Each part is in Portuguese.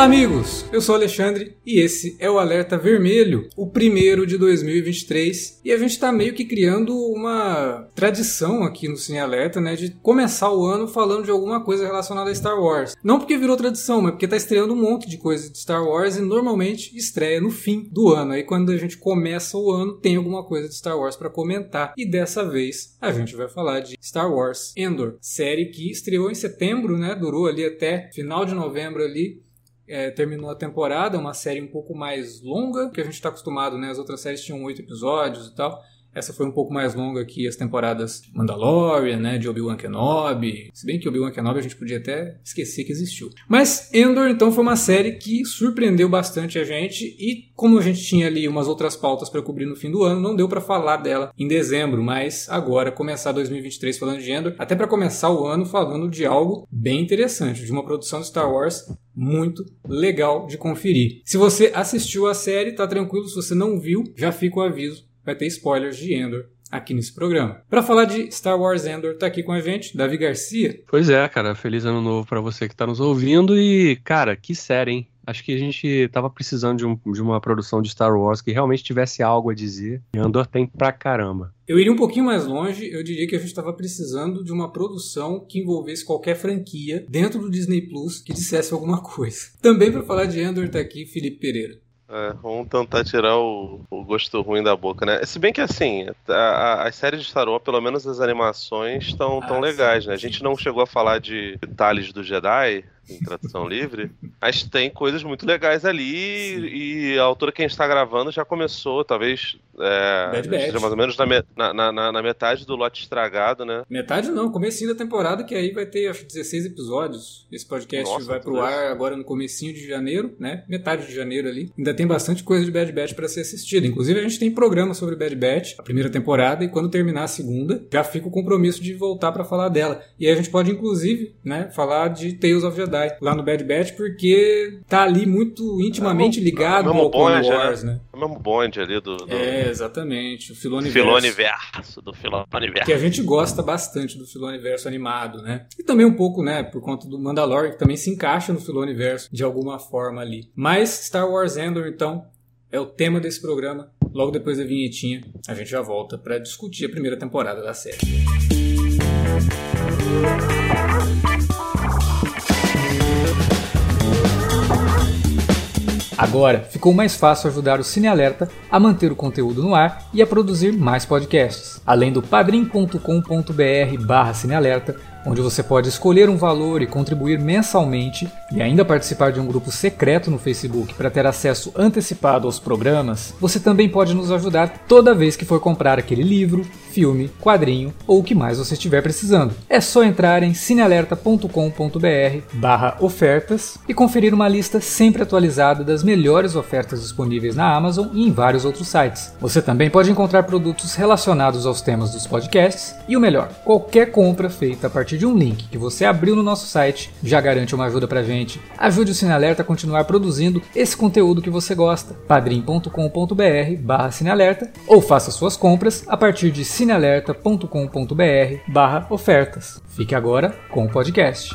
Olá, amigos! Eu sou Alexandre e esse é o Alerta Vermelho, o primeiro de 2023. E a gente está meio que criando uma tradição aqui no Cine Alerta, né, de começar o ano falando de alguma coisa relacionada a Star Wars. Não porque virou tradição, mas porque tá estreando um monte de coisa de Star Wars e normalmente estreia no fim do ano. Aí quando a gente começa o ano, tem alguma coisa de Star Wars para comentar. E dessa vez a gente vai falar de Star Wars Endor, série que estreou em setembro, né, durou ali até final de novembro ali é, terminou a temporada, uma série um pouco mais longa, que a gente está acostumado, né? As outras séries tinham oito episódios e tal. Essa foi um pouco mais longa que as temporadas Mandalorian, né, de Obi-Wan Kenobi. Se bem que Obi-Wan Kenobi a gente podia até esquecer que existiu. Mas Endor, então, foi uma série que surpreendeu bastante a gente e como a gente tinha ali umas outras pautas para cobrir no fim do ano, não deu para falar dela em dezembro, mas agora começar 2023 falando de Endor, até para começar o ano falando de algo bem interessante, de uma produção de Star Wars muito legal de conferir. Se você assistiu a série, tá tranquilo, se você não viu, já fica o aviso vai ter spoilers de Endor aqui nesse programa. Para falar de Star Wars Endor, tá aqui com a gente, Davi Garcia. Pois é, cara, feliz ano novo para você que tá nos ouvindo e, cara, que série, hein? Acho que a gente tava precisando de, um, de, uma produção de Star Wars que realmente tivesse algo a dizer. E Andor tem pra caramba. Eu iria um pouquinho mais longe, eu diria que a gente estava precisando de uma produção que envolvesse qualquer franquia dentro do Disney Plus que dissesse alguma coisa. Também para falar de Endor tá aqui Felipe Pereira. É, vamos tentar tirar o, o, gosto ruim da boca, né? Se bem que assim, a, a, as séries de Star Wars, pelo menos as animações, estão tão ah, legais, sim, né? A gente não chegou a falar de detalhes do Jedi, em tradução livre. Mas tem coisas muito legais ali Sim. e a altura que a gente está gravando já começou, talvez é, seja mais ou menos na, na, na, na, metade do lote estragado, né? Metade não, comecinho da temporada, que aí vai ter acho 16 episódios. Esse podcast Nossa, vai pro Deus. ar agora no comecinho de janeiro, né? Metade de janeiro ali. Ainda tem bastante coisa de Bad Batch para ser assistida. Inclusive a gente tem programa sobre Bad Batch, a primeira temporada, e quando terminar a segunda, já fica o compromisso de voltar para falar dela. E aí a gente pode inclusive, né, falar de Tales of Jedi Jedi lá no Bad Batch, porque tá ali muito intimamente é ligado é ao Clone né? Wars, né? É o mesmo bonde ali do... do... É, exatamente. O Filoniverso. Filoniverso, do Filoniverso. Que a gente gosta bastante do Filoniverso animado, né? E também um pouco, né, por conta do Mandalorian, que também se encaixa no Filoniverso de alguma forma ali. Mas Star Wars Endor, então, é o tema desse programa. Logo depois da vinhetinha, a gente já volta para discutir a primeira temporada da série. Agora, ficou mais fácil ajudar o Cine Alerta a manter o conteúdo no ar e a produzir mais podcasts. Além do padrim.com.br barra cinealerta, onde você pode escolher um valor e contribuir mensalmente e ainda participar de um grupo secreto no Facebook para ter acesso antecipado aos programas, você também pode nos ajudar toda vez que for comprar aquele livro, filme, quadrinho ou o que mais você estiver precisando. É só entrar em cinealerta.com.br/ofertas e conferir uma lista sempre atualizada das melhores ofertas disponíveis na Amazon e em vários outros sites. Você também pode encontrar produtos relacionados aos temas dos podcasts e o melhor, qualquer compra feita a partir de um link que você abriu no nosso site já garante uma ajuda pra gente. Ajude o Cinealerta a continuar produzindo esse conteúdo que você gosta. padrim.com.br/cinealerta ou faça suas compras a partir de cinealerta.com.br barra ofertas. Fique agora com o podcast.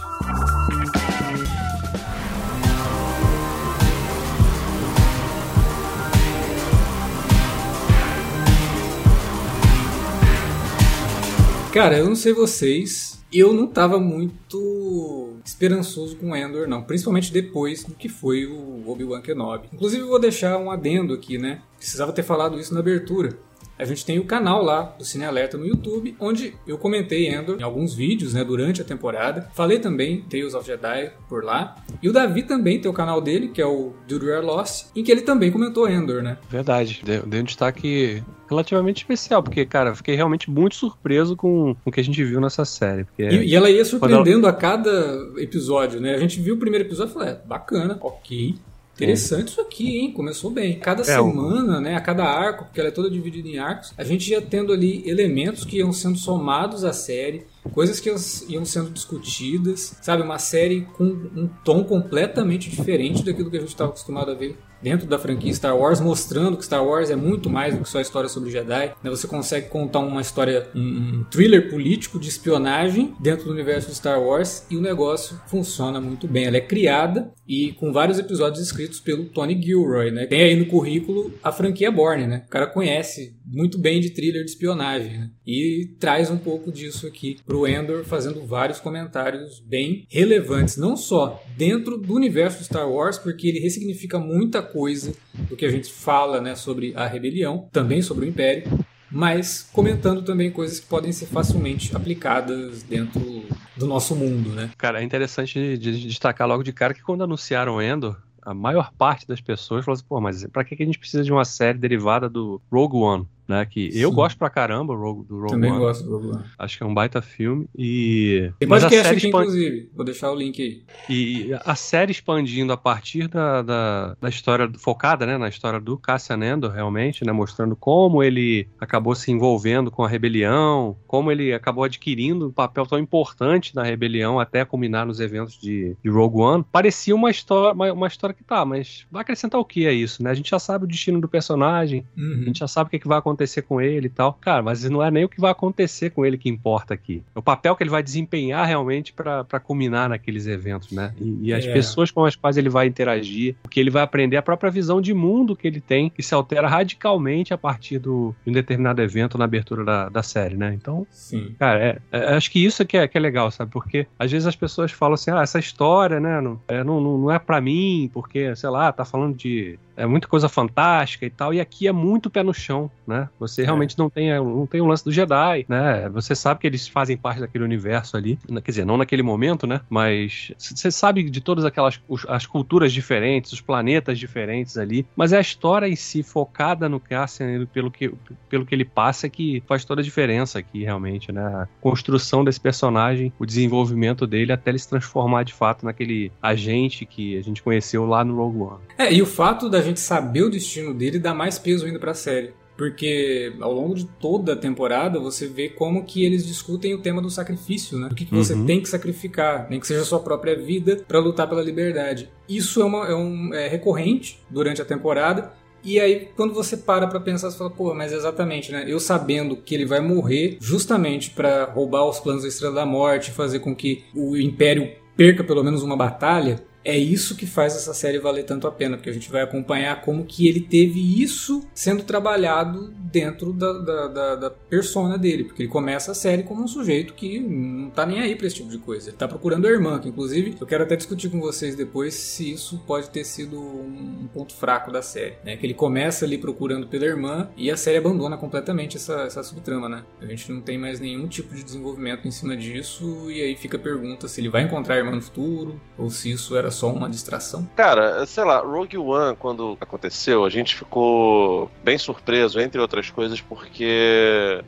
Cara, eu não sei vocês, eu não tava muito esperançoso com Endor, não. Principalmente depois do que foi o Obi-Wan Kenobi. Inclusive, eu vou deixar um adendo aqui, né? Precisava ter falado isso na abertura a gente tem o canal lá do Cine Alerta no YouTube, onde eu comentei Endor em alguns vídeos, né, durante a temporada. Falei também Tales of Jedi por lá. E o Davi também tem o canal dele, que é o Dude We Are Lost, em que ele também comentou Endor, né? Verdade. Deu um destaque relativamente especial, porque, cara, fiquei realmente muito surpreso com o que a gente viu nessa série. Porque e, e ela ia surpreendendo ela... a cada episódio, né? A gente viu o primeiro episódio e falou, é, bacana, ok. Interessante isso aqui, hein? Começou bem. Cada é, semana, né? A cada arco, porque ela é toda dividida em arcos, a gente ia tendo ali elementos que iam sendo somados à série, coisas que iam sendo discutidas, sabe? Uma série com um tom completamente diferente daquilo que a gente estava acostumado a ver dentro da franquia Star Wars, mostrando que Star Wars é muito mais do que só história sobre Jedi. Né? Você consegue contar uma história, um, um thriller político de espionagem dentro do universo de Star Wars e o negócio funciona muito bem. Ela é criada e com vários episódios escritos pelo Tony Gilroy, né? Tem aí no currículo a franquia Bourne, né? O cara conhece muito bem de thriller de espionagem, né? E traz um pouco disso aqui pro Endor, fazendo vários comentários bem relevantes, não só dentro do universo de Star Wars, porque ele ressignifica muita coisa do que a gente fala, né, sobre a rebelião, também sobre o Império, mas comentando também coisas que podem ser facilmente aplicadas dentro do nosso mundo, né? Cara, é interessante de destacar logo de cara que quando anunciaram Endor, a maior parte das pessoas falou assim, pô, mas pra que a gente precisa de uma série derivada do Rogue One? Né? Que Sim. eu gosto pra caramba do Rogue, do Rogue Também One. gosto do Rogue One. Acho que é um baita filme e... Tem podcast aqui, expand... inclusive. Vou deixar o link aí. E a série expandindo a partir da, da, da, história focada, né? Na história do Cassian Andor, realmente, né? Mostrando como ele acabou se envolvendo com a rebelião, como ele acabou adquirindo um papel tão importante na rebelião até culminar nos eventos de, de Rogue One. Parecia uma história, uma, uma, história que tá, mas vai acrescentar o que é isso, né? A gente já sabe o destino do personagem, uhum. a gente já sabe o que, é que vai acontecer acontecer com ele e tal. Cara, mas não é nem o que vai acontecer com ele que importa aqui. É o papel que ele vai desempenhar realmente para culminar naqueles eventos, né? E, e as é. pessoas com as quais ele vai interagir, o que ele vai aprender, a própria visão de mundo que ele tem, que se altera radicalmente a partir do, de um determinado evento na abertura da, da série, né? Então, Sim. cara, é, é, acho que isso é que, é que é legal, sabe? Porque às vezes as pessoas falam assim, ah, essa história, né, não é, não, não é para mim, porque, sei lá, tá falando de é muita coisa fantástica e tal, e aqui é muito pé no chão, né? Você é. realmente é. não tem não tem o lance do Jedi, né? Você sabe que eles fazem parte daquele universo ali, quer dizer, não naquele momento, né? Mas você sabe de todas aquelas as culturas diferentes, os planetas diferentes ali, mas é a história em si focada no Cassian pelo que pelo que ele passa que faz toda a diferença aqui realmente, né? A construção desse personagem, o desenvolvimento dele até ele se transformar de fato naquele agente que a gente conheceu lá no Rogue One. É, e o fato da gente saber o destino dele dá mais peso ainda para a série. Porque ao longo de toda a temporada você vê como que eles discutem o tema do sacrifício, né? O que, que você uhum. tem que sacrificar, nem que seja a sua própria vida, para lutar pela liberdade. Isso é, uma, é, um, é recorrente durante a temporada. E aí, quando você para pra pensar, você fala, pô, mas exatamente, né? Eu sabendo que ele vai morrer justamente para roubar os planos da Estrela da Morte, fazer com que o Império perca pelo menos uma batalha, é isso que faz essa série valer tanto a pena, porque a gente vai acompanhar como que ele teve isso sendo trabalhado dentro da, da, da, da persona dele, porque ele começa a série como um sujeito que não tá nem aí pra esse tipo de coisa. Ele tá procurando a irmã, que inclusive eu quero até discutir com vocês depois se isso pode ter sido um ponto fraco da série, né? Que ele começa ali procurando pela irmã e a série abandona completamente essa, essa subtrama, né? A gente não tem mais nenhum tipo de desenvolvimento em cima disso e aí fica a pergunta se ele vai encontrar a irmã no futuro ou se isso era só uma distração? Cara, sei lá, Rogue One, quando aconteceu, a gente ficou bem surpreso, entre outras coisas, porque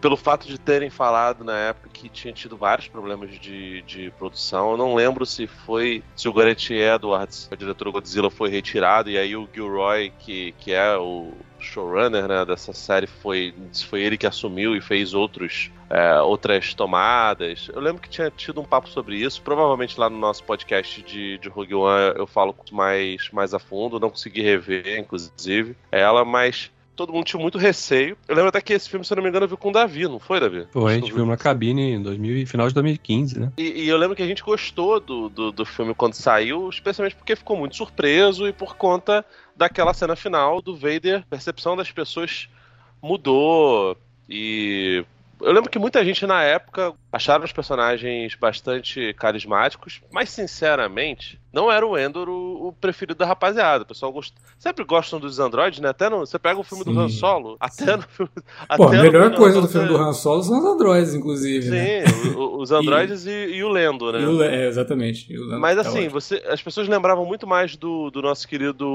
pelo fato de terem falado na época que tinha tido vários problemas de, de produção. Eu não lembro se foi se o Gareth Edwards, o diretor do Godzilla, foi retirado e aí o Gilroy, que, que é o showrunner né, dessa série, foi, foi ele que assumiu e fez outros, é, outras tomadas. Eu lembro que tinha tido um papo sobre isso. Provavelmente lá no nosso podcast de, de Rogue One eu falo mais, mais a fundo. Não consegui rever, inclusive, ela, mas todo mundo tinha muito receio. Eu lembro até que esse filme, se eu não me engano, eu vi com o Davi, não foi, Davi? Foi, a gente viu na cabine em 2000, final de 2015, né? E, e, eu lembro que a gente gostou do, do, do, filme quando saiu, especialmente porque ficou muito surpreso e por conta daquela cena final do Vader, a percepção das pessoas mudou e eu lembro que muita gente na época acharam os personagens bastante carismáticos, mas sinceramente, não era o Endor o, o preferido da rapaziada. O pessoal gost... sempre gostam dos androides, né? Até no... você pega o filme Sim. do Han Solo, até Sim. no filme. Pô, a melhor coisa do filme do Han Solo são os androides, inclusive. Sim, né? os androides e... E, e, o Lendo, né? O... É, exatamente. Mas tá assim, você... as pessoas lembravam muito mais do, do nosso querido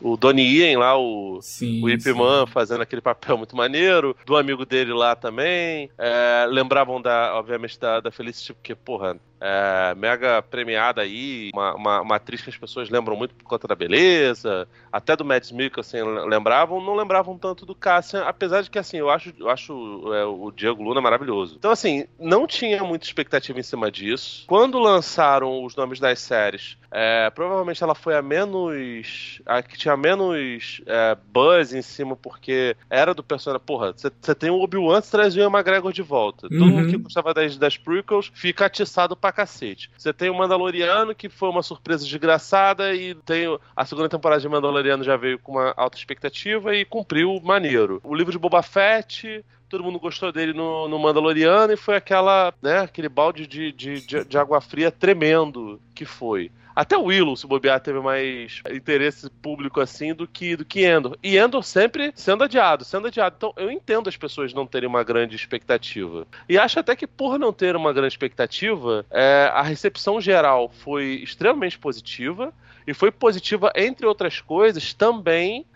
o Donnie Yen lá, o, sim, o Ip Man fazendo aquele papel muito maneiro, do amigo dele lá também. É, lembravam da, obviamente, da, da Felicity, porque, porra, é, mega premiada aí, uma, uma, uma, atriz que as pessoas lembram muito por conta da beleza, até do Mads Mikkelsen lembravam, não lembravam tanto do Cassian, apesar de que, assim, eu acho, eu acho é, o Diego Luna maravilhoso. Então, assim, não tinha muita expectativa em cima disso. Quando lançaram os nomes das séries, é, provavelmente ela foi a menos. a que tinha menos é, buzz em cima, porque era do personagem. Porra, você tem o Obi-Wan, você traz o Ian McGregor de volta. Uhum. Todo mundo que gostava das, das prequels fica atiçado pra cacete. Você tem o Mandaloriano, que foi uma surpresa desgraçada, e tem a segunda temporada de Mandaloriano já veio com uma alta expectativa e cumpriu maneiro. O livro de Boba Fett todo mundo gostou dele no, no Mandaloriano e foi aquela, né, aquele balde de, de, de, de água fria tremendo que foi. Até o Willow, se bobear, teve mais interesse público assim do que do que Endor. E Endor sempre sendo adiado, sendo adiado. Então eu entendo as pessoas não terem uma grande expectativa. E acho até que por não ter uma grande expectativa, é, a recepção geral foi extremamente positiva. E foi positiva, entre outras coisas, também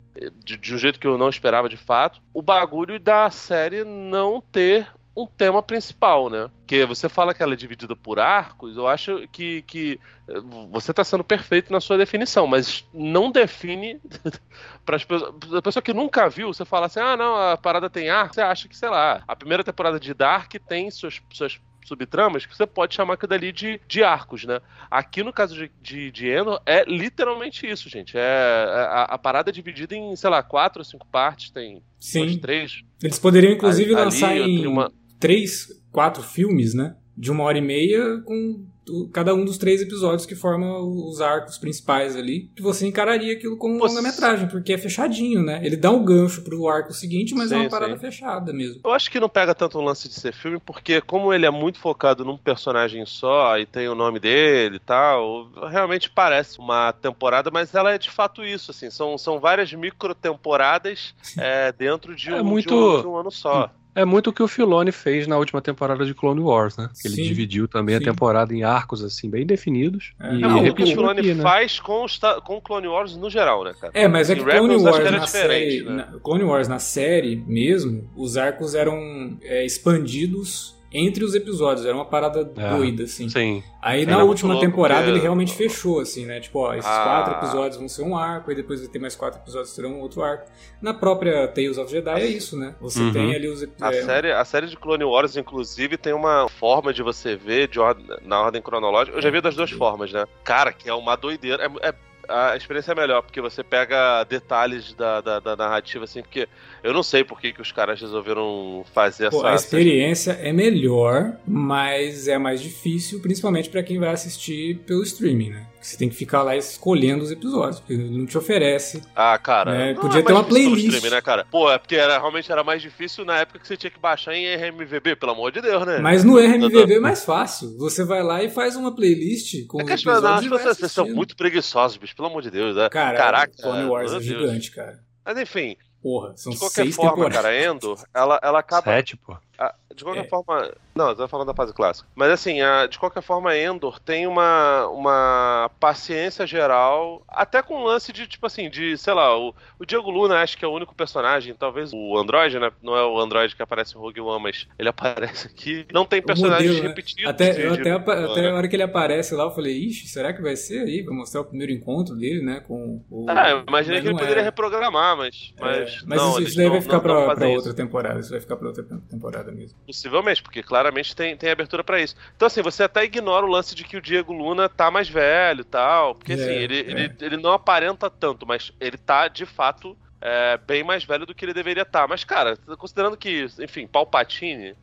de, de, um jeito que eu não esperava de fato, o bagulho da série não ter um tema principal, né? Que você fala que ela é dividida por arcos, eu acho que, que eh, você está sendo perfeito na sua definição, mas não define para as pessoas. A pessoa que nunca viu, você fala assim: ah, não, a parada tem arco, você acha que, sei lá, a primeira temporada de Dark tem suas, suas subtramas que você pode chamar aquilo dali de, de arcos, né? Aqui no caso de, de, de Endor é literalmente isso, gente. É, é a, a, parada é dividida em, sei lá, quatro ou cinco partes, tem Sim. três. Eles poderiam, inclusive, ali, lançar em uma... três, quatro filmes, né? De uma hora e meia com cada um dos três episódios que formam os arcos principais ali, que você encararia aquilo como uma longa-metragem, porque é fechadinho, né? Ele dá um gancho pro arco seguinte, mas sim, é uma parada sim. fechada mesmo. Eu acho que não pega tanto o lance de ser filme, porque como ele é muito focado num personagem só e tem o nome dele e tal, realmente parece uma temporada, mas ela é de fato isso, assim, são, são várias micro temporadas é, dentro de, é um, muito... de, um, de um ano só. É muito o que o Filoni fez na última temporada de Clone Wars, né? Que ele sim, dividiu também sim. a temporada em arcos, assim, bem definidos. É. E Não, o que o Filoni aqui, né? faz com, os, com Clone Wars no geral, né, cara? É, mas é que Clone Wars, na série, né? na, Clone Wars na série mesmo, os arcos eram é, expandidos entre os episódios. Era uma parada é, doida, assim. Sim. Aí na última temporada ele realmente fechou, assim, né? Tipo, ó, esses ah. quatro episódios vão ser um arco, e depois vai ter mais quatro episódios que serão outro arco. Na própria Tales of Jedi é isso, né? Você uhum. tem ali os a é... série A série de Clone Wars, inclusive, tem uma forma de você ver de ordem, na ordem cronológica. Eu já vi das duas formas, né? Cara, que é uma doideira. É, é a experiência é melhor, porque você pega detalhes da, da, da narrativa, assim, porque eu não sei por que, que os caras resolveram fazer Pô, essa. A experiência é melhor, mas é mais difícil, principalmente para quem vai assistir pelo streaming, né? Você tem que ficar lá escolhendo os episódios, porque ele não te oferece. Ah, cara. Né? Podia é ter uma playlist. Streaming, né, cara? Pô, é porque era, realmente era mais difícil na época que você tinha que baixar em RMVB, pelo amor de Deus, né? Mas no RMVB é mais fácil. Você vai lá e faz uma playlist com é os episódios. Não, vocês são muito preguiçosos, bicho, pelo amor de Deus. Né? Cara, Caraca, Clone Wars é gigante, cara. Mas enfim, Porra, são de qualquer seis forma, temporadas. cara, Endor, ela, ela acaba. Sete, pô. De qualquer é. forma. Não, eu tô falando da fase clássica. Mas assim, a, de qualquer forma, Endor tem uma, uma paciência geral, até com o lance de, tipo assim, de, sei lá, o, o Diego Luna acho que é o único personagem, talvez o Android, né? Não é o Android que aparece em Rogue One, mas ele aparece aqui. Não tem personagens modelo, né? repetidos. Até, de, até, de... a, até a hora que ele aparece lá, eu falei, ixi, será que vai ser aí? Vai mostrar o primeiro encontro dele, né? Com o. Ah, eu imaginei que ele poderia reprogramar, mas. Mas, é, mas não, isso, isso daí vai ficar não, pra, não pra outra temporada. Isso vai ficar pra outra temporada mesmo. Possivelmente, porque claramente tem, tem abertura para isso. Então, assim, você até ignora o lance de que o Diego Luna tá mais velho tal. Porque, assim, é, assim, ele, é. ele, ele não aparenta tanto, mas ele tá, de fato, é, bem mais velho do que ele deveria estar. Tá. Mas, cara, considerando que, enfim, Palpatine,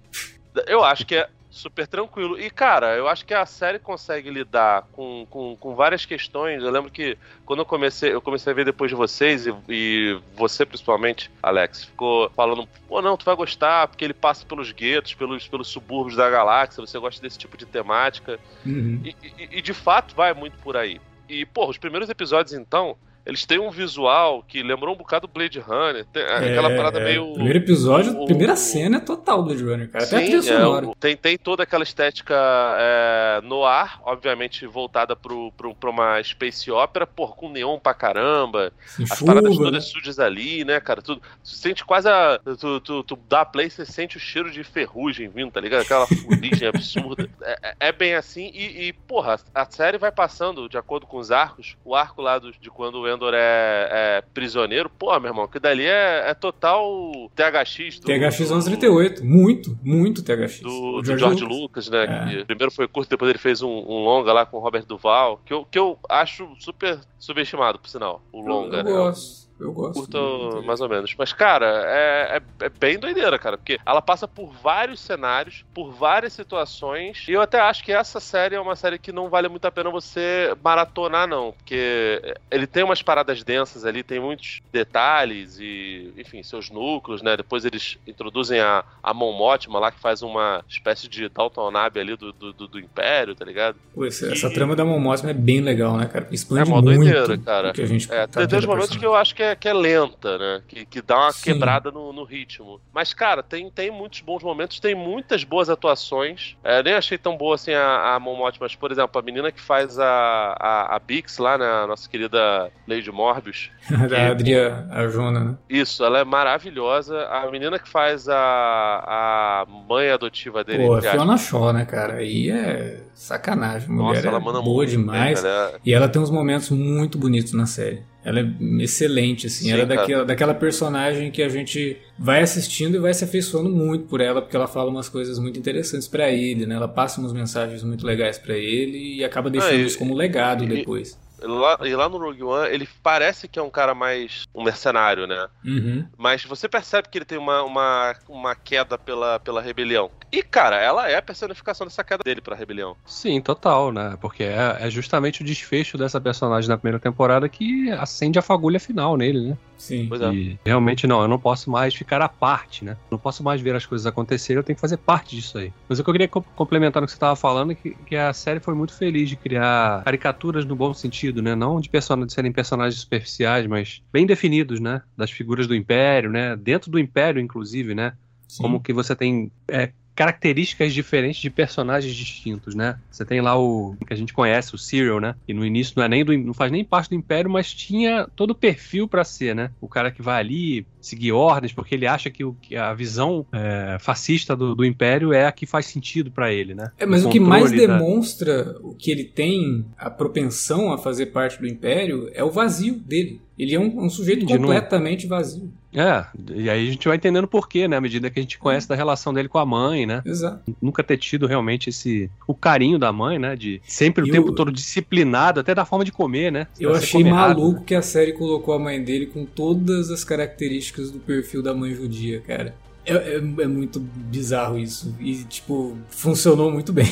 eu acho que é super tranquilo. E, cara, eu acho que a série consegue lidar com, com, com várias questões. Eu lembro que quando eu comecei, eu comecei a ver depois de vocês, e, e você principalmente, Alex, ficou falando, pô, não, tu vai gostar, porque ele passa pelos guetos, pelos, pelos subúrbios da galáxia, você gosta desse tipo de temática. Uhum. E, e, e de fato vai muito por aí. E, pô, os primeiros episódios, então, eles têm um visual que lembrou um bocado do Blade Runner. Tem, aquela parada é, meio. Primeiro episódio, o- primeira o- cena é total Blade Runner, cara. Até a Sim, trilha é, tem, tem toda aquela estética é, no ar, obviamente voltada pro, pro, pra uma space opera, porra, com neon pra caramba, Assim, as chuva, paradas né? todas sujas ali, né, cara? Tu, tu sente quase a. Tu, tu, tu dá play, você sente o cheiro de ferrugem vindo, tá ligado? Aquela fuligem absurda. É, é- é bem assim, e, e, porra, a série vai passando de acordo com os arcos. O arco lá do- de quando o Endor é, é prisioneiro, porra, meu irmão, que dali é, é total THX do. THX do- 1138. Muito, muito THX. do, do George, Lucas, né? É. Primeiro foi curto, depois ele fez um, um longa lá com o Robert Duval, que eu, que eu acho super subestimado, por sinal. O Eu, longa, eu né? gosto. Eu gosto. Curto mais ou menos. Mas, cara, é, é, é bem doideira, cara. Porque ela passa por vários cenários, por várias situações. E eu até acho que essa série é uma série que não vale muito a pena você maratonar, não. Porque ele tem umas paradas densas ali, tem muitos detalhes e, enfim, seus núcleos, né? Depois eles introduzem a, a Mon Mothma lá, que faz uma espécie de Dalton Nab ali do, do, do- do Império, tá ligado? Pô, essa, essa trama da Mon Mothma é bem legal, né, cara? É Expande mó muito doideira, cara. que a gente É, tá tem, uns momentos que eu acho que é, que é lenta, né? Que, que dá uma Sim. quebrada no, no ritmo. Mas, cara, tem, tem muitos bons momentos, tem muitas boas atuações. É, nem achei tão boa assim a, a mas, por exemplo, a menina que faz a, a, a Bix lá, né? A nossa querida Lady Morbius. da Adria Arjona, né? Isso, ela é maravilhosa. A menina que faz a, a mãe adotiva dele. Pô, a Fiona Shaw, né, cara? Aí é sacanagem. A mulher Nossa, ela é manda boa muito demais. bem, cara. E ela tem uns momentos muito bonitos na série. Ela é excelente, assim. Sim, ela é daquela, daquela personagem que a gente vai assistindo e vai se afeiçoando muito por ela, porque ela fala umas coisas muito interessantes pra ele, né? Ela passa umas mensagens muito legais pra ele e acaba deixando e- isso como legado e- depois. Lá, e lá no Rogue One, ele parece que é um cara mais um mercenário, né? Uhum. Mas você percebe que ele tem uma, uma, uma queda pela, pela rebelião. E, cara, ela é a personificação dessa queda dele pra rebelião. Sim, total, né? Porque é, é justamente o desfecho dessa personagem na primeira temporada que acende a fagulha final nele, né? Sim. Pois é. E realmente não, eu não posso mais ficar à parte, né? Não posso mais ver as coisas acontecerem, eu tenho que fazer parte disso aí. Mas o que eu queria co- complementar no que você estava falando é que, que a série foi muito feliz de criar caricaturas no bom sentido, né? Não de, person de serem personagens superficiais, mas bem definidos, né? Das figuras do Império, né? Dentro do Império, inclusive, né? Sim. Como que você tem é, características diferentes de personagens distintos, né? Você tem lá o que a gente conhece, o Cyril, né? E no início não é nem do, não faz nem parte do Império, mas tinha todo o perfil pra ser, né? O cara que vai ali seguir ordens porque ele acha que, o, que a visão é, fascista do, do Império é a que faz sentido pra ele, né? É, mas o que mais da- demonstra o que ele tem a propensão a fazer parte do Império é o vazio dele. Ele é um, um sujeito De não- completamente vazio. É, e aí a gente vai entendendo por quê, né? À medida que a gente conhece da relação dele com a mãe, né? Exato. nunca ter tido realmente esse o carinho da mãe, né? De sempre o E tempo todo disciplinado, até da forma de comer, né? Eu você achei comer errado, maluco né? que a série colocou a mãe dele com todas as características do perfil da mãe judia, cara. É, é- é muito bizarro isso. E, tipo, funcionou muito bem.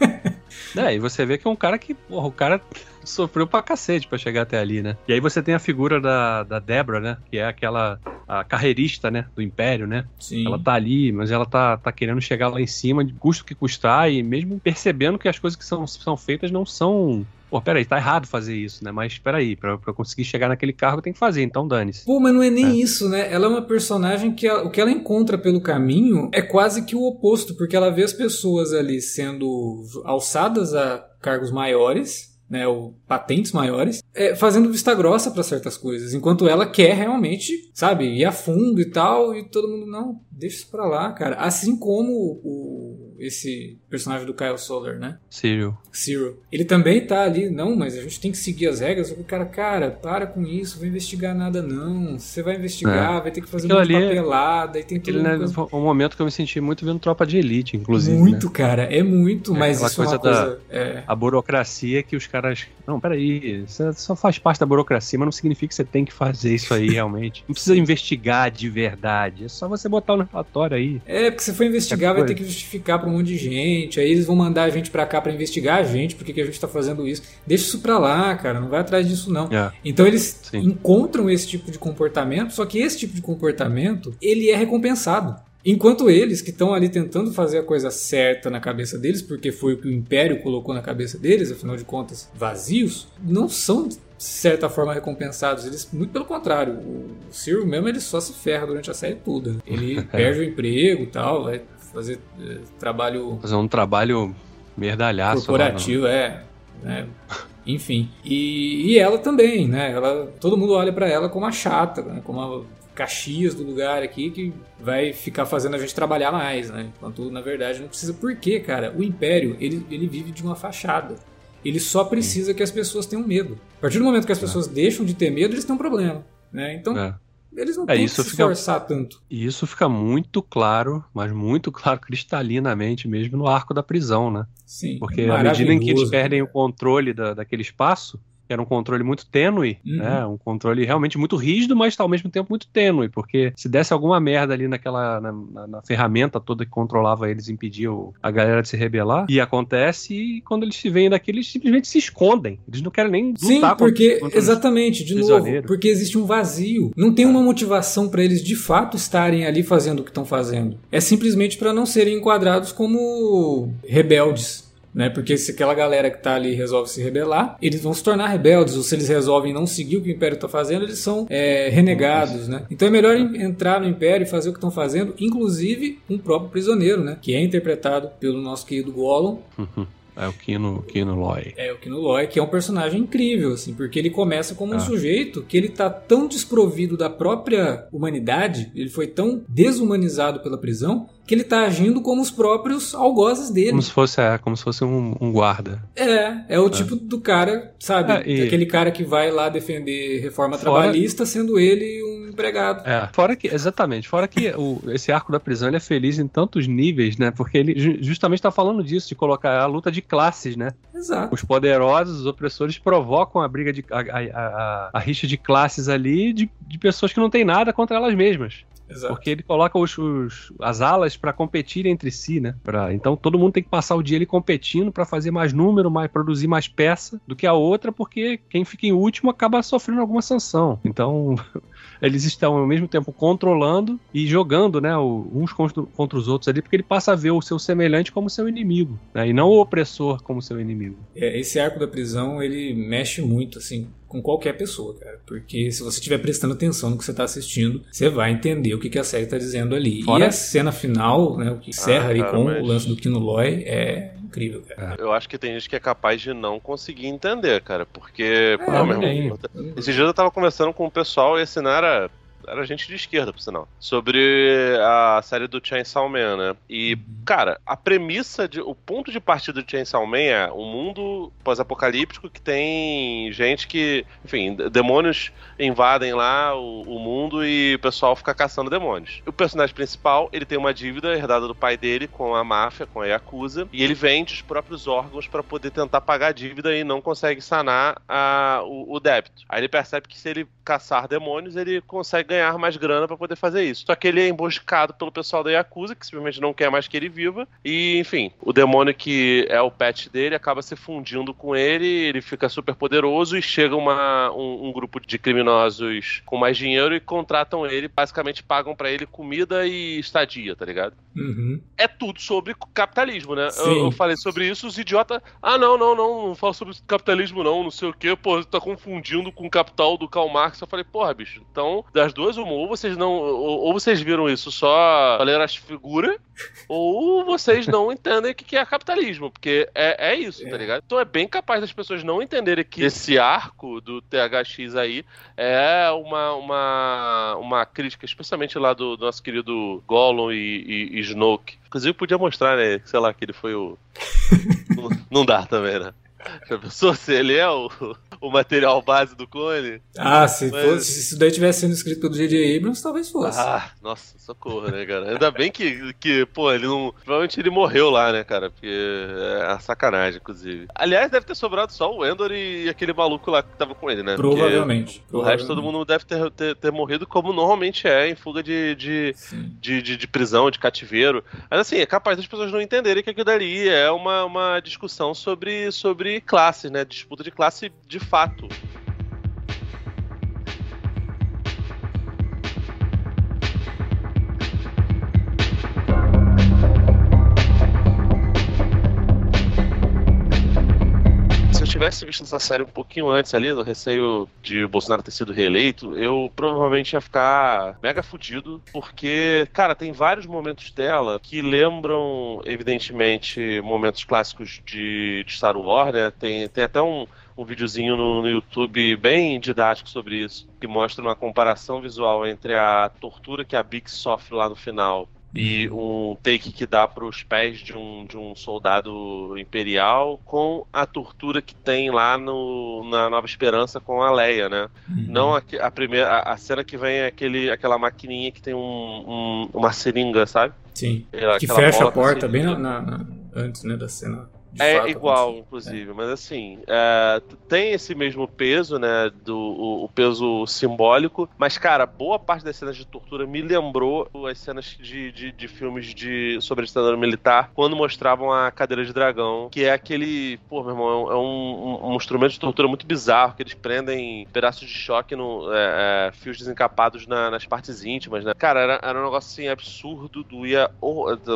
É, e você vê que é um cara que, porra, o cara sofreu pra cacete pra chegar até ali, né? E aí você tem a figura da, da Debra, né? Que é aquela a carreirista, né? Do Império, né? Sim. Ela tá ali, mas ela tá, tá querendo chegar lá em cima, de custo que custar, e mesmo percebendo que as coisas que são, são feitas não são. Pô, peraí, tá errado fazer isso, né? Mas peraí, pra, pra conseguir chegar naquele cargo tem que fazer, então dane-se. Pô, mas não é nem É. isso, né? Ela é uma personagem que ela- o que ela encontra pelo caminho é quase que o oposto, porque ela vê as pessoas ali sendo alçadas a cargos maiores, né, ou patentes maiores, é, fazendo vista grossa pra certas coisas, enquanto ela quer realmente, sabe, ir a fundo e tal, e todo mundo não, deixa isso pra lá, cara. Assim como o esse personagem do Kyle Solar, né? Cyril. Zero. Ele também tá ali, não, mas a gente tem que seguir as regras. O cara, cara, para com isso, não vai investigar nada, não. Você vai investigar, vai ter que fazer Aquilo é- papelada e tem tudo. Aquele, né, foi um momento que eu me senti muito vendo Tropa de Elite, inclusive. né? Muito, cara, é muito, É mas isso é uma coisa da- coisa. É, A burocracia que os caras. Não, peraí, você só faz parte da burocracia, mas não significa que você tem que fazer isso aí realmente. Não precisa investigar de verdade. É só você botar no relatório aí. É, porque se for investigar, É vai coisa. ter que justificar pra um monte de gente. Aí eles vão mandar a gente pra cá pra investigar a gente, por que que a gente tá fazendo isso. Deixa isso pra lá, cara, não vai atrás disso não. É. Então eles Sim. encontram esse tipo de comportamento, só que esse tipo de comportamento, ele é recompensado. Enquanto eles que estão ali tentando fazer a coisa certa na cabeça deles, porque foi o que o Império colocou na cabeça deles, afinal de contas, vazios, não são de certa forma recompensados. Eles, muito pelo contrário, o Cyril mesmo ele só se ferra durante a série toda. Ele perde o emprego e tal, vai fazer é, trabalho. Fazer um trabalho merdalhaço. Corporativo, é. Né? Enfim. E, e ela também, né? Ela, todo mundo olha para ela como a chata, né? como a Caxias do lugar aqui que vai ficar fazendo a gente trabalhar mais, né? Enquanto na verdade não precisa. Por quê, cara? O Império ele, ele vive de uma fachada. Ele só precisa que as pessoas tenham medo. A partir do momento que as é. pessoas é. deixam de ter medo, eles têm um problema. Né? Então, é. Eles não é, têm que se fica, esforçar tanto. E isso fica muito claro, mas muito claro, cristalinamente mesmo, no arco da prisão, né? Sim. Porque à medida em que eles perdem o controle da, daquele espaço, era um controle muito tênue, uhum. né? Um controle realmente muito rígido, mas ao mesmo tempo muito tênue, porque se desse alguma merda ali naquela na, na, na ferramenta toda que controlava eles, impedia a galera de se rebelar, e acontece e quando eles se veem daqui, eles simplesmente se escondem. Eles não querem nem lutar Sim, porque contra, exatamente, de novo, porque existe um vazio. Não tem uma motivação para eles de fato estarem ali fazendo o que estão fazendo. É simplesmente para não serem enquadrados como rebeldes né? Porque se aquela galera que tá ali resolve se rebelar, eles vão se tornar rebeldes, ou se eles resolvem não seguir o que o Império está fazendo, eles são é, renegados, né? Então é melhor entrar no Império e fazer o que estão fazendo, inclusive um próprio prisioneiro, né? Que é interpretado pelo nosso querido Gollum. É o Kino, Kino Loy. É o Kino Loy, que é um personagem incrível, assim, porque ele começa como ah. um sujeito que ele tá tão desprovido da própria humanidade, ele foi tão desumanizado pela prisão, que ele tá agindo como os próprios algozes dele. Como se fosse, é, como se fosse um, um guarda. É, é o é. tipo do cara, sabe? É, e... Aquele cara que vai lá defender reforma Fora... trabalhista, sendo ele um empregado. É, fora que, exatamente, fora que o, esse arco da prisão ele é feliz em tantos níveis, né? Porque ele justamente está falando disso, de colocar a luta de classes, né? Exato. Os poderosos, os opressores provocam a briga de. a, a, a, a rixa de classes ali de, de pessoas que não têm nada contra elas mesmas. Exato. Porque ele coloca os, os as alas para competir entre si, né? Pra, então todo mundo tem que passar o dia ele competindo para fazer mais número, mais produzir mais peça do que a outra, porque quem fica em último acaba sofrendo alguma sanção. Então eles estão ao mesmo tempo controlando e jogando, né, uns contra, contra os outros ali, porque ele passa a ver o seu semelhante como seu inimigo, né, e não o opressor como seu inimigo. É, esse arco da prisão ele mexe muito, assim, com qualquer pessoa, cara. Porque se você estiver prestando atenção no que você está assistindo, você vai entender o que, que a série está dizendo ali. Fora... E a cena final, né, o que encerra ah, ali cara, com mas... o lance do Kino Loy, é incrível, cara. Eu acho que tem gente que é capaz de não conseguir entender, cara. Porque, é, pô, meu irmão, esse dia eu tava conversando com o pessoal e assim, não era era gente de esquerda, por sinal. Sobre a série do Chainsaw Man, né? E, uhum. cara, a premissa, de, o ponto de partida do Chainsaw Man é um mundo pós-apocalíptico que tem gente que, enfim, demônios invadem lá o, o, mundo e o pessoal fica caçando demônios. O personagem principal, ele tem uma dívida herdada do pai dele com a máfia, com a Yakuza, e ele vende os próprios órgãos para poder tentar pagar a dívida e não consegue sanar a, o, o débito. Aí ele percebe que se ele caçar demônios, ele consegue ganhar mais grana para poder fazer isso. Só que ele é emboscado pelo pessoal da Yakuza, que simplesmente não quer mais que ele viva. E, enfim, o demônio que é o pet dele acaba se fundindo com ele, ele fica super poderoso e chega uma, um, um grupo de criminosos com mais dinheiro e contratam ele, basicamente pagam para ele comida e estadia, tá ligado? Uhum. É tudo sobre capitalismo, né? Eu, eu, falei sobre isso, os idiotas. Ah, não, não, não, não fala sobre capitalismo, não, não sei o quê, pô, tá confundindo com o capital do Karl Marx. Eu falei, porra, bicho, então, das duas, uma, ou vocês não. Ou, ou vocês viram isso só ler as figuras, ou vocês não entendem o que é capitalismo, porque é, é isso, tá é. tá ligado? Então é bem capaz das pessoas não entenderem que esse arco do THX aí é uma, uma, uma crítica, especialmente lá do, do nosso querido Gollum e, e, e Snoke. Inclusive podia mostrar, né? Sei lá, que ele foi o. não, não dá também, né? Já pensou se ele é o, o material base do clone? Ah, se, Mas... fosse, se isso daí tivesse sido escrito pelo J.J. Abrams, talvez fosse. Ah, nossa, socorro, né, cara? Ainda bem que, que, pô, ele não. Provavelmente ele morreu lá, né, cara? Porque é a sacanagem, inclusive. Aliás, deve ter sobrado só o Endor e aquele maluco lá que tava com ele, né? Provavelmente. Porque o resto todo mundo deve ter, ter, ter, morrido como normalmente é em fuga de, de, de, de, de, prisão, de cativeiro. Mas assim, é capaz das pessoas não entenderem que aquilo dali é uma, uma discussão sobre, sobre classes, né? Disputa de classe de fato. Tivesse visto essa série um pouquinho antes ali, do receio de Bolsonaro ter sido reeleito, eu provavelmente ia ficar mega fudido, porque, cara, tem vários momentos dela que lembram, evidentemente, momentos clássicos de, de Star Wars, né? Tem, tem até um, um videozinho no, no, YouTube bem didático sobre isso, que mostra uma comparação visual entre a tortura que a Bix sofre lá no final e um take que dá para os pés de um, de um soldado imperial com a tortura que tem lá no, na Nova Esperança com a Leia, né? Uhum. Não a, a primeira a, a, cena que vem é aquele, aquela maquininha que tem um, um uma seringa, sabe? Sim. Que fecha a porta bem na, na, antes né, da cena é fato, igual, inclusive, é. mas assim, é, tem esse mesmo peso, né? Do, o, o, peso simbólico, mas, cara, boa parte das cenas de tortura me lembrou as cenas de, de, de filmes de, sobre ditadura militar quando mostravam a cadeira de dragão, que é aquele, pô, meu irmão, é um, um, um instrumento de tortura muito bizarro, que eles prendem pedaços de choque no é, é fios desencapados na, nas partes íntimas, né? Cara, era, era um negócio assim absurdo, doía.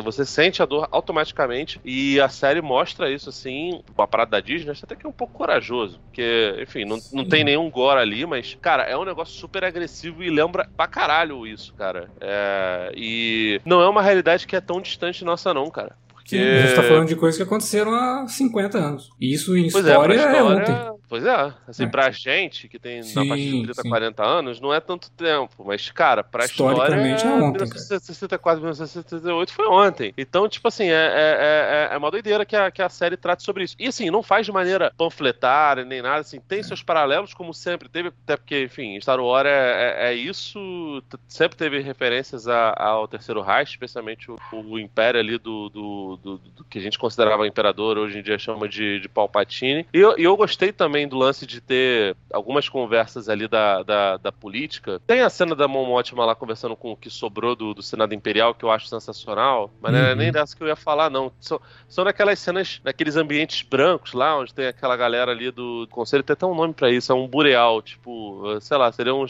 Você sente a dor automaticamente e a série mostra isso assim, a parada da Disney, acho até que é um pouco corajoso. Porque, enfim, não, não tem nenhum gore ali, mas, cara, é um negócio super agressivo e lembra pra caralho isso, cara. É, e não é uma realidade que é tão distante nossa, não, cara. Porque... Sim, a gente tá falando de coisas que aconteceram há 50 anos. E isso em é, história, é, história, é ontem. Pois é, assim, é. pra gente que tem sim, na parte de 30, sim. 40 anos, não é tanto tempo. Mas, cara, pra história. é ontem. 1964, 1968 foi ontem. Então, tipo assim, é, é, é, é uma doideira que a, que a série trate sobre isso. E assim, não faz de maneira panfletária nem nada, assim, tem seus paralelos, como sempre teve, até porque, enfim, Star Wars é, é, isso, sempre teve referências a, ao Terceiro Reich, especialmente o, o Império ali do, do do, do, que a gente considerava imperador, hoje em dia chama de, de Palpatine. E eu, e eu gostei também do lance de ter algumas conversas ali da, da, da política. Tem a cena da Mon Mothma lá conversando com o que sobrou do, do Senado Imperial, que eu acho sensacional, mas uhum. não era nem dessa que eu ia falar, não. São, são naquelas cenas, naqueles ambientes brancos lá, onde tem aquela galera ali do conselho, tem até um nome para isso, é um bureal, tipo, sei lá, seria um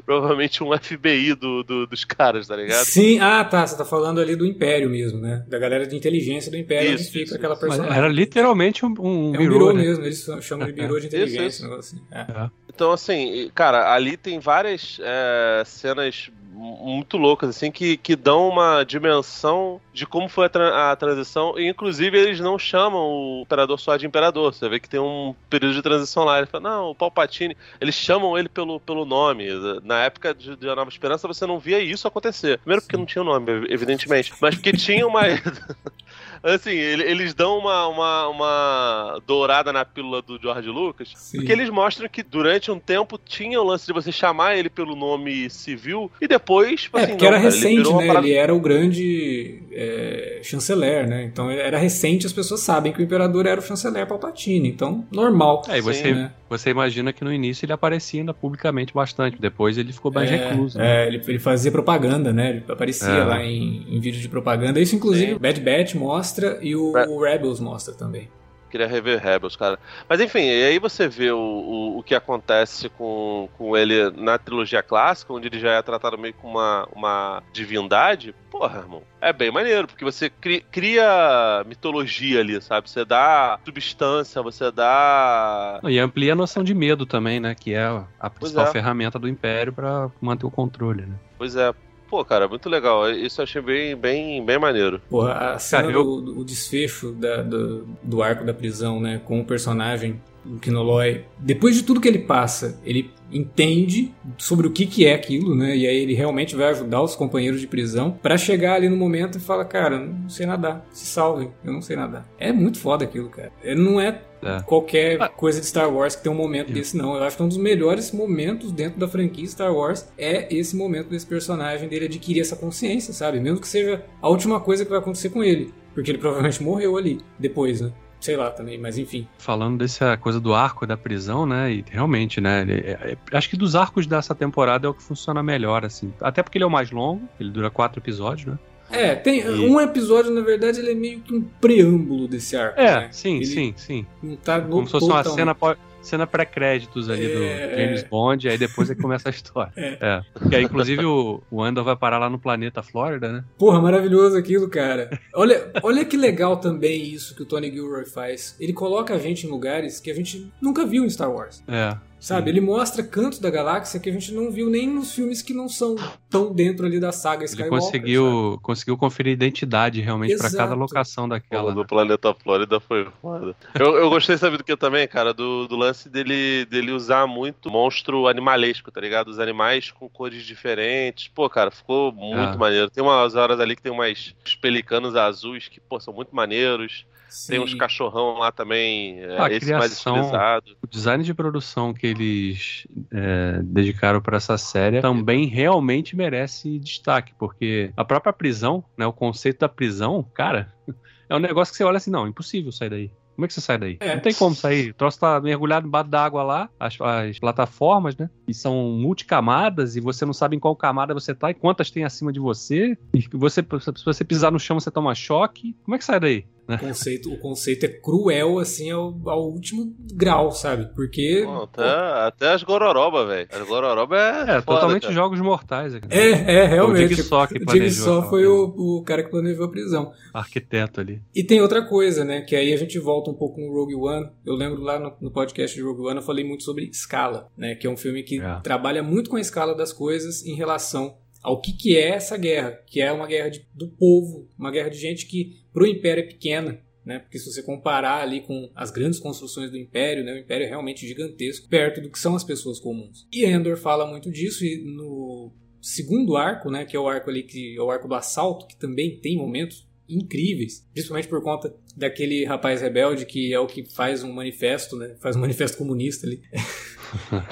provavelmente um FBI do, do, dos caras, tá ligado? Sim, ah tá, você tá falando ali do Império mesmo, né? Da galera de inteligência do Império, isso, onde fica isso, aquela personagem. Era literalmente um, um é um birô, né? mesmo, eles chamam de birô de inteligência, isso, um negócio assim. É. Então, assim, cara, ali tem várias é, cenas muito loucas, assim, que, que dão uma dimensão de como foi a, tra a, transição. E, inclusive, eles não chamam o imperador só de imperador. Você vê que tem um período de transição lá. Ele fala, não, o Palpatine. Eles chamam ele pelo, pelo nome. Na época de, de A Nova Esperança, você não via isso acontecer. Primeiro porque não tinha o nome, evidentemente. Mas porque tinha uma. assim, eles dão uma, uma, uma dourada na pílula do George Lucas, Sim. porque eles mostram que durante um tempo tinha o lance de você chamar ele pelo nome civil e depois, tipo, é, assim, porque não, era cara, recente, ele né? Parada... Ele era o grande é, chanceler, né? Então era recente, as pessoas sabem que o imperador era o chanceler Palpatine, então normal. É, e você, né? você imagina que no início ele aparecia ainda publicamente bastante, depois ele ficou mais é, recluso. Né? É, ele, ele, fazia propaganda, né? Ele aparecia é. lá em, em vídeos de propaganda. Isso, inclusive, o Bad Batch mostra e o, o Rebels mostra também queria rever Rebels, cara. Mas enfim, e aí você vê o, o, o, que acontece com, com ele na trilogia clássica, onde ele já é tratado meio como uma, uma divindade. Porra, irmão, é bem maneiro, porque você cria, cria mitologia ali, sabe? Você dá substância, você dá. E amplia a noção de medo também, né? Que é a principal é. ferramenta do Império para manter o controle, né? Pois é, pô, cara, muito legal. Isso eu achei bem, bem, bem maneiro. Porra, a cena cara, eu... do, do, desfecho da, do, do arco da prisão, né? Com o personagem, o Kinoloy. Depois de tudo que ele passa, ele entende sobre o que, que é aquilo, né? E aí ele realmente vai ajudar os companheiros de prisão para chegar ali no momento e fala, cara, não sei nadar, se salvem, eu não sei nadar. É muito foda aquilo, cara. Ele não é, é. qualquer ah. coisa de Star Wars que tem um momento é. desse, não. Eu acho que um dos melhores momentos dentro da franquia Star Wars é esse momento desse personagem dele adquirir essa consciência, sabe? Mesmo que seja a última coisa que vai acontecer com ele. Porque ele provavelmente morreu ali depois, né? Sei lá também, mas enfim. Falando dessa coisa do arco da prisão, né? E realmente, né? É, é, acho que dos arcos dessa temporada é o que funciona melhor, assim. Até porque ele é o mais longo, ele dura quatro episódios, né? É, tem e... um episódio, na verdade, ele é meio que um preâmbulo desse arco. É, né? sim, ele sim, sim. Não tá Como se fosse uma cena cena pré-créditos ali do É. James Bond, aí depois é que começa a história. É. É. Porque aí, inclusive, o, o Andor vai parar lá no planeta Flórida, né? Porra, maravilhoso aquilo, cara. Olha, olha que legal também isso que o Tony Gilroy faz. Ele coloca a gente em lugares que a gente nunca viu em Star Wars. É. Sabe? Ele mostra cantos da galáxia que a gente não viu nem nos filmes que não são tão dentro ali da saga Ele Skywalker. sabe? conseguiu, conseguiu conferir identidade realmente pra cada locação Pô, daquela. do né? planeta Flórida foi foda. Eu, eu gostei, sabe do que também, cara? Do, do lance dele, dele usar muito monstro animalesco, tá ligado? Os animais com cores diferentes. Pô, cara, ficou muito Ah. maneiro. Tem umas horas ali que tem umas uns pelicanos azuis que, pô, são muito maneiros. Tem uns Sim. cachorrão lá também, é, Ah, a esse mais criação- estilizado. O design de produção que eles é, dedicaram pra essa série também realmente merece destaque, porque a própria prisão, né, o conceito da prisão, cara, é um negócio que você olha assim, não, impossível sair daí. Como é que você sai daí? É. Não tem como sair. O troço tá mergulhado embaixo d'água lá, as, as plataformas, né? E são multicamadas, e você não sabe em qual camada você tá e quantas tem acima de você. E você, se você pisar no chão, você toma choque. Como é que sai daí? O conceito, o conceito é cruel, assim, ao, ao último grau, sabe? Porque. Pô, até, até as gororoba, velho. As gororoba é. É, foda, totalmente cara. jogos mortais. cara. É, é, realmente. O Jigsaw que O Jigsaw aquela foi o, o cara que planejou a prisão. Arquiteto ali. E tem outra coisa, né? Que aí a gente volta um pouco no Rogue One. Eu lembro lá no, no podcast de Rogue One eu falei muito sobre escala, né? Que é um filme que É. trabalha muito com a escala das coisas em relação ao que, que é essa guerra, que é uma guerra de- do povo, uma guerra de gente que pro Império é pequena. Né? Porque se você comparar ali com as grandes construções do Império, né? o Império é realmente gigantesco, perto do que são as pessoas comuns. E Endor fala muito disso, e no segundo arco, né, que é o arco ali que é o arco do assalto, que também tem momentos incríveis, principalmente por conta daquele rapaz rebelde que é o que faz um manifesto, né? Faz um manifesto comunista ali.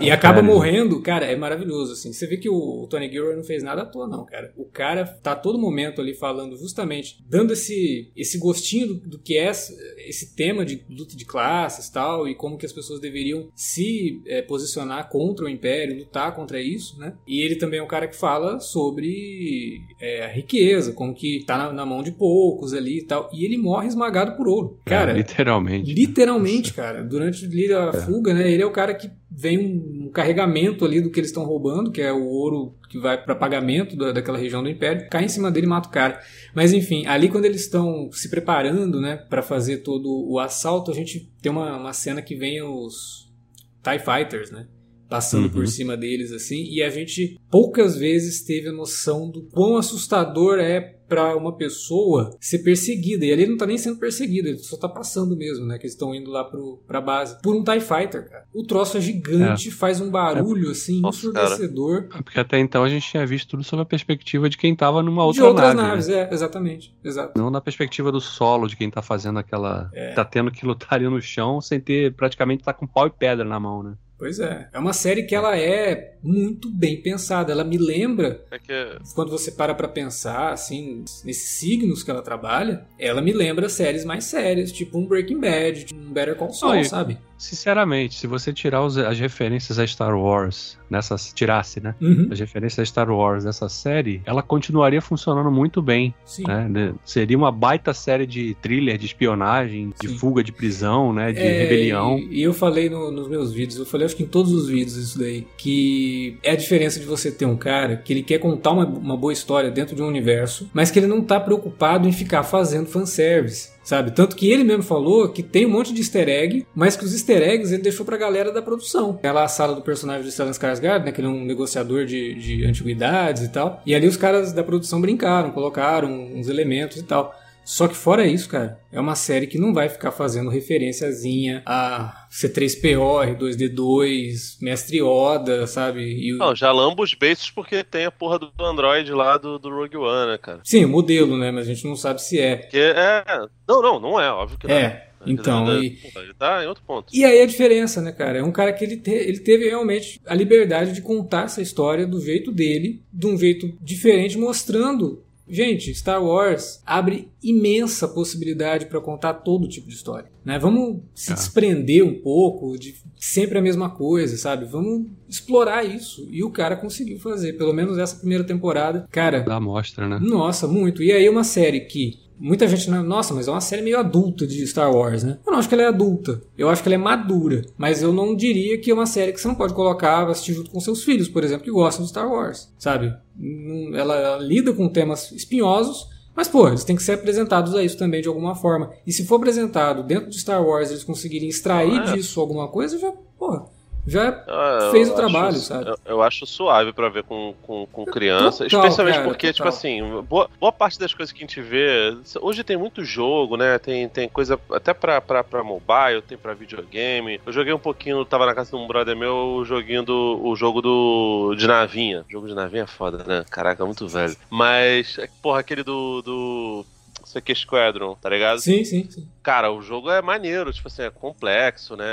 e acaba É, morrendo, cara, é maravilhoso assim. Você vê que o Tony Gilroy não fez nada à toa não, cara. O cara tá a todo momento ali falando justamente, dando esse esse gostinho do, do que é esse, tema de luta de classes, tal, e como que as pessoas deveriam se eh, posicionar contra o império, lutar contra isso, né? E ele também é um cara que fala sobre eh, a riqueza, como que tá na, na mão de poucos ali e tal, e ele morre esmagado por ouro. Cara, É, literalmente. Literalmente, cara. Durante a fuga, né? Ele é o cara que vem um, carregamento ali do que eles estão roubando, que é o ouro que vai para pagamento da, daquela região do Império, cai em cima dele e mata o cara. Mas enfim, ali quando eles estão se preparando, né, para fazer todo o assalto, a gente tem uma, uma cena que vem os TIE Fighters, né? Passando Uhum. por cima deles, assim, e a gente poucas vezes teve a noção do quão assustador é pra uma pessoa ser perseguida. E ali ele não tá nem sendo perseguido, ele só tá passando mesmo, né? Que eles estão indo lá pro, pra base. Por um TIE Fighter, cara. O troço é gigante, faz um barulho, assim, Nossa, ensurdecedor. É Porque até então a gente tinha visto tudo sob a perspectiva de quem tava numa De outra outras nave. naves, né? é, exatamente. Exato. Não na perspectiva do solo, de quem tá fazendo aquela. É. Tá tendo que lutar ali no chão sem ter praticamente tá com pau e pedra na mão, né? Pois é. É uma série que ela é muito bem pensada. Ela me lembra, É que quando você para pra pensar, assim, nesses signos que ela trabalha, ela me lembra séries mais sérias, tipo um Breaking Bad, tipo um Better Call Saul, sabe? Sinceramente, se você tirar os- as referências a Star Wars, nessa, tirasse, né? Uhum. As referências a Star Wars dessa série, ela continuaria funcionando muito bem. Sim. né? De- Seria uma baita série de thriller, de espionagem, de Sim. fuga de prisão, né? De É, rebelião. E, e eu falei no- nos meus vídeos, eu falei acho que em todos os vídeos isso daí, que é a diferença de você ter um cara que ele quer contar uma, uma boa história dentro de um universo, mas que ele não tá preocupado em ficar fazendo fanservice. Sabe? Tanto que ele mesmo falou que tem um monte de easter egg, mas que os easter eggs ele deixou pra galera da produção. Aquela sala do personagem do Stellan Skarsgård, né? Que ele é um negociador de, de antiguidades e tal. E ali os caras da produção brincaram, colocaram uns elementos e tal. Só que fora isso, cara, é uma série que não vai ficar fazendo referenciazinha a C3PO, R2D2, Mestre Yoda, sabe? E o- Não, já lamba os beiços porque tem a porra do Android lá do, do Rogue One, né, cara? Sim, modelo, né? Mas a gente não sabe se é. Porque é. Não, não, não é, óbvio que não. É, então, Ele, e- porra, ele tá em outro ponto. E aí a diferença, né, cara? É um cara que ele, te- ele teve realmente a liberdade de contar essa história do jeito dele, de um jeito diferente, mostrando. Gente, Star Wars abre imensa possibilidade para contar todo tipo de história. Né? Vamos se Ah. desprender um pouco de sempre a mesma coisa, sabe? Vamos explorar isso. E o cara conseguiu fazer, pelo menos essa primeira temporada. Cara, Da amostra, né? nossa, muito. E aí uma série que muita gente, nossa, mas é uma série meio adulta de Star Wars, né? Eu não acho que ela é adulta. Eu acho que ela é madura. Mas eu não diria que é uma série que você não pode colocar, assistir junto com seus filhos, por exemplo, que gostam de Star Wars, sabe? Ela, ela lida com temas espinhosos, mas, pô, eles têm que ser apresentados a isso também de alguma forma. E se for apresentado dentro de Star Wars, eles conseguirem extrair ah, disso alguma coisa, já, pô, já ah, fez o trabalho, acho, sabe? Eu, eu, acho suave para ver com, com, com criança, total, especialmente cara, porque, tipo total. tipo assim, boa, boa, parte das coisas que a gente vê, hoje tem muito jogo, né? Tem, tem coisa até pra, pra, pra mobile, tem pra videogame. Eu joguei um pouquinho, tava na casa de um brother meu, o joguinho do, o jogo do, de navinha. O jogo de navinha é foda, né? Caraca, muito velho. Mas, porra, aquele do, do aqui é Squadron, tá ligado? Sim, sim, sim. Cara, o jogo é maneiro, tipo assim, é complexo, né?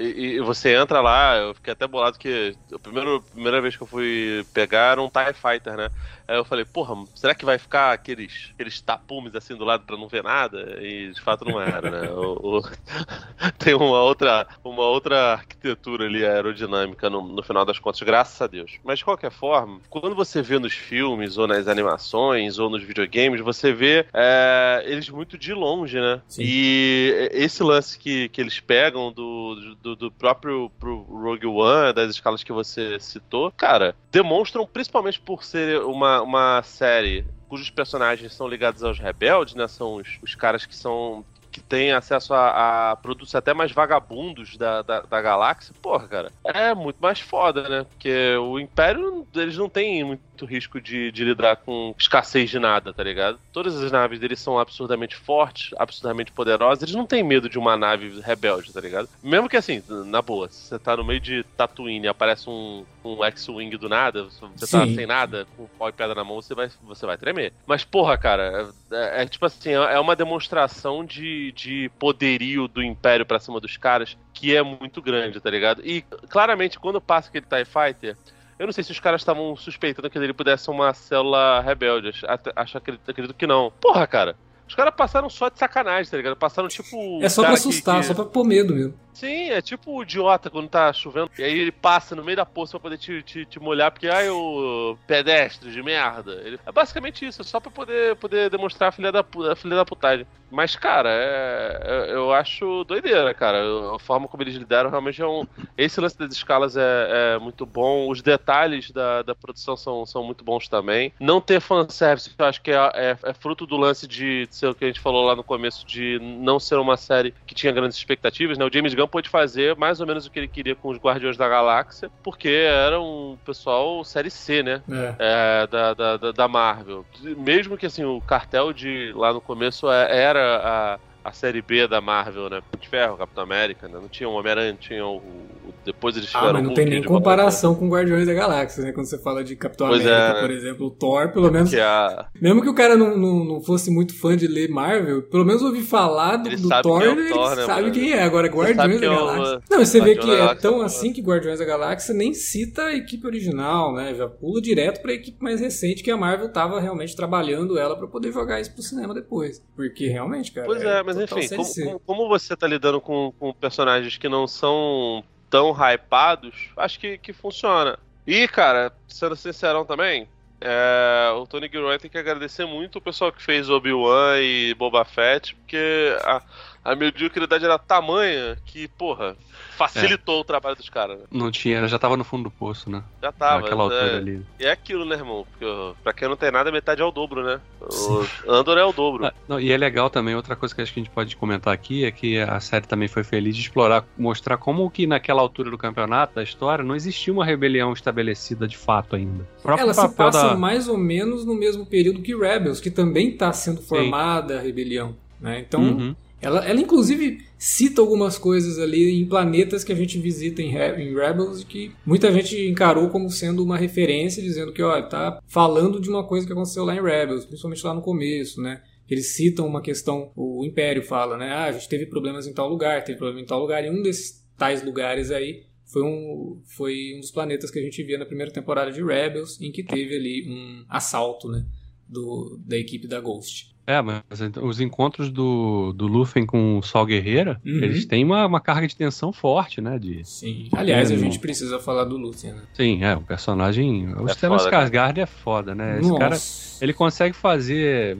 E, e você entra lá, eu fiquei até bolado que a primeira, primeira vez que eu fui pegar era um TIE Fighter, né? Aí eu falei, porra, será que vai ficar aqueles, aqueles tapumes assim do lado pra não ver nada? E de fato não era, né? o, o... Tem uma outra, uma outra arquitetura ali aerodinâmica no, no final das contas, graças a Deus. Mas de qualquer forma, quando você vê nos filmes, ou nas animações, ou nos videogames, você vê é, eles muito de longe, né? Sim. E esse lance que, que eles pegam do, do, do próprio Rogue One, das escalas que você citou, cara, demonstram, principalmente por ser uma uma, série cujos personagens são ligados aos rebeldes, né? São os, os caras que são que tem acesso a, a, produtos até mais vagabundos da, da, da, galáxia, porra, cara, é muito mais foda, né? Porque o Império, eles não têm muito risco de, de lidar com escassez de nada, tá ligado? Todas as naves deles são absurdamente fortes, absurdamente poderosas, eles não têm medo de uma nave rebelde, tá ligado? Mesmo que assim, na boa, se você tá no meio de Tatooine e aparece um, um X-Wing do nada, você tá sem nada, com pau e pedra na mão, você vai, você vai tremer. Mas, porra, cara, é, é tipo assim, é uma demonstração de, de poderio do Império pra cima dos caras que é muito grande, tá ligado? E claramente, quando passa aquele TIE Fighter eu não sei se os caras estavam suspeitando que ele pudesse ser uma célula rebelde. Acho, acredito, acredito que não. Porra, cara. Os caras passaram só de sacanagem, tá ligado? Passaram tipo. É só pra assustar, que... só pra pôr medo mesmo. Sim, é tipo o idiota quando tá chovendo. E aí ele passa no meio da poça pra poder te, te, te molhar, porque, ai, o pedestre de merda. Ele... É basicamente isso, só pra poder, poder demonstrar a filha da, a filha da putagem. Mas, cara, é, é, eu acho doideira, cara. A forma como eles lidaram realmente é um. Esse lance das escalas é, é muito bom. Os detalhes da, da produção são, são muito bons também. Não ter fanservice, eu acho que é, é, é fruto do lance de ser o que a gente falou lá no começo, de não ser uma série que tinha grandes expectativas, né? O James Gunn pôde fazer mais ou menos o que ele queria com os Guardiões da Galáxia, porque era um pessoal série C, né? É. É, da, da, da Marvel. Mesmo que assim, o cartel de lá no começo é, era a a série B da Marvel, né? De Ferro, Capitão América, né? Não tinha o Homem-Aranha, tinha o, o, Depois eles tiveram Ah, mas não tem nem comparação com Guardiões da Galáxia, né? Quando você fala de Capitão pois América, é, por exemplo, o Thor, pelo menos. A... Mesmo que o cara não, não, não, fosse muito fã de ler Marvel, pelo menos ouvir falar do, do Thor, é ele Thor, né, sabe mano? quem é. Agora, Guardiões da é Galáxia. O... Não, você vê que é tão assim que Guardiões da Galáxia nem cita a equipe original, né? Já pula direto pra equipe mais recente que a Marvel tava realmente trabalhando ela para poder jogar isso pro cinema depois. Porque realmente, cara. Pois é, é mas enfim, como, como, você tá lidando com, com personagens que não são tão hypados, acho que, que funciona. E, cara, sendo sincerão também, é, o Tony Gilroy tem que agradecer muito o pessoal que fez Obi-Wan e Boba Fett, porque a, a mediocridade era tamanha que, porra, facilitou é. o trabalho dos caras. Né? Não tinha, já tava no fundo do poço, né? Já tava. Naquela altura é, ali. E é aquilo, né, irmão? Porque pra quem não tem nada, metade é o dobro, né? O Andor é o dobro. Ah, não, e é legal também, outra coisa que acho que a gente pode comentar aqui é que a série também foi feliz de explorar, mostrar como que naquela altura do campeonato, da história, não existia uma rebelião estabelecida de fato ainda. Ela se passa da... mais ou menos no mesmo período que Rebels, que também está sendo formada Sim. a rebelião. Né? Então, uhum. Ela, ela inclusive cita algumas coisas ali em planetas que a gente visita em, em Rebels que muita gente encarou como sendo uma referência, dizendo que, ó, tá falando de uma coisa que aconteceu lá em Rebels, principalmente lá no começo, né? Eles citam uma questão, o Império fala, né? Ah, a gente teve problemas em tal lugar, teve problema em tal lugar, e um desses tais lugares aí foi um, foi um dos planetas que a gente via na primeira temporada de Rebels, em que teve ali um assalto, né? Do, da equipe da Ghost. É, mas os encontros do, do Luffy com o Sol Guerreira, uhum. eles têm uma, uma carga de tensão forte, né? De, Sim. Aliás, a gente precisa falar do Luffy, né? Sim, é, o personagem. O é Stellan Skarsgård é foda, né? Esse Nossa. cara, ele consegue fazer.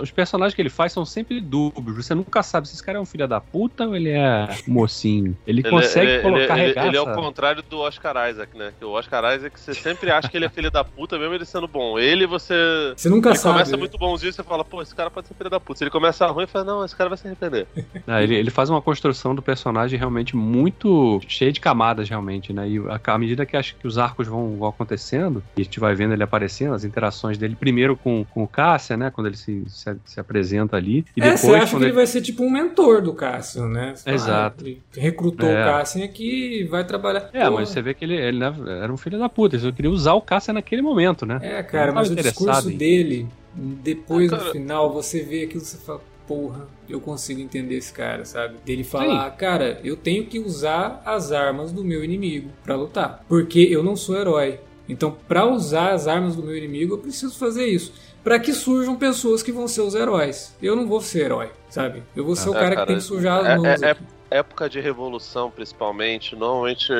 Os personagens que ele faz são sempre dúbios. Você nunca sabe se esse cara é um filho da puta ou ele é mocinho. Ele, ele consegue ele, colocar ele, ele, ele, é o contrário do Oscar Isaac, né? Que o Oscar Isaac, você sempre acha que ele é filho da puta, mesmo ele sendo bom. Ele, você. Você nunca ele sabe. começa muito bonzinho e você fala, pô, esse cara pode ser filho da puta. Se ele começa ruim, fala, não, esse cara vai se arrepender. Ah, ele, ele faz uma construção do personagem realmente muito cheia de camadas, realmente, né? E a, à medida que acho que os arcos vão, vão acontecendo, e a gente vai vendo ele aparecendo, as interações dele, primeiro com, com o Cássia, né? Quando ele se, se, se apresenta ali. E é, depois, você acha que ele... ele vai ser tipo um mentor do Cássio, né? Exato. Ele recrutou é. o Cássio aqui e vai trabalhar. É, mas você vê que ele, ele né, era um filho da puta. Ele só queria usar o Cássio naquele momento, né? É, cara, mas o discurso dele, depois no final, você vê aquilo e você fala, porra, eu consigo entender esse cara, sabe? Dele falar, Sim. cara, eu tenho que usar as armas do meu inimigo para lutar, porque eu não sou herói. Então, para usar as armas do meu inimigo, eu preciso fazer isso. Para que surjam pessoas que vão ser os heróis. Eu não vou ser herói, sabe? Eu vou ser é, o cara, cara, que tem que sujar as é, mãos. É, é, época de revolução, principalmente, normalmente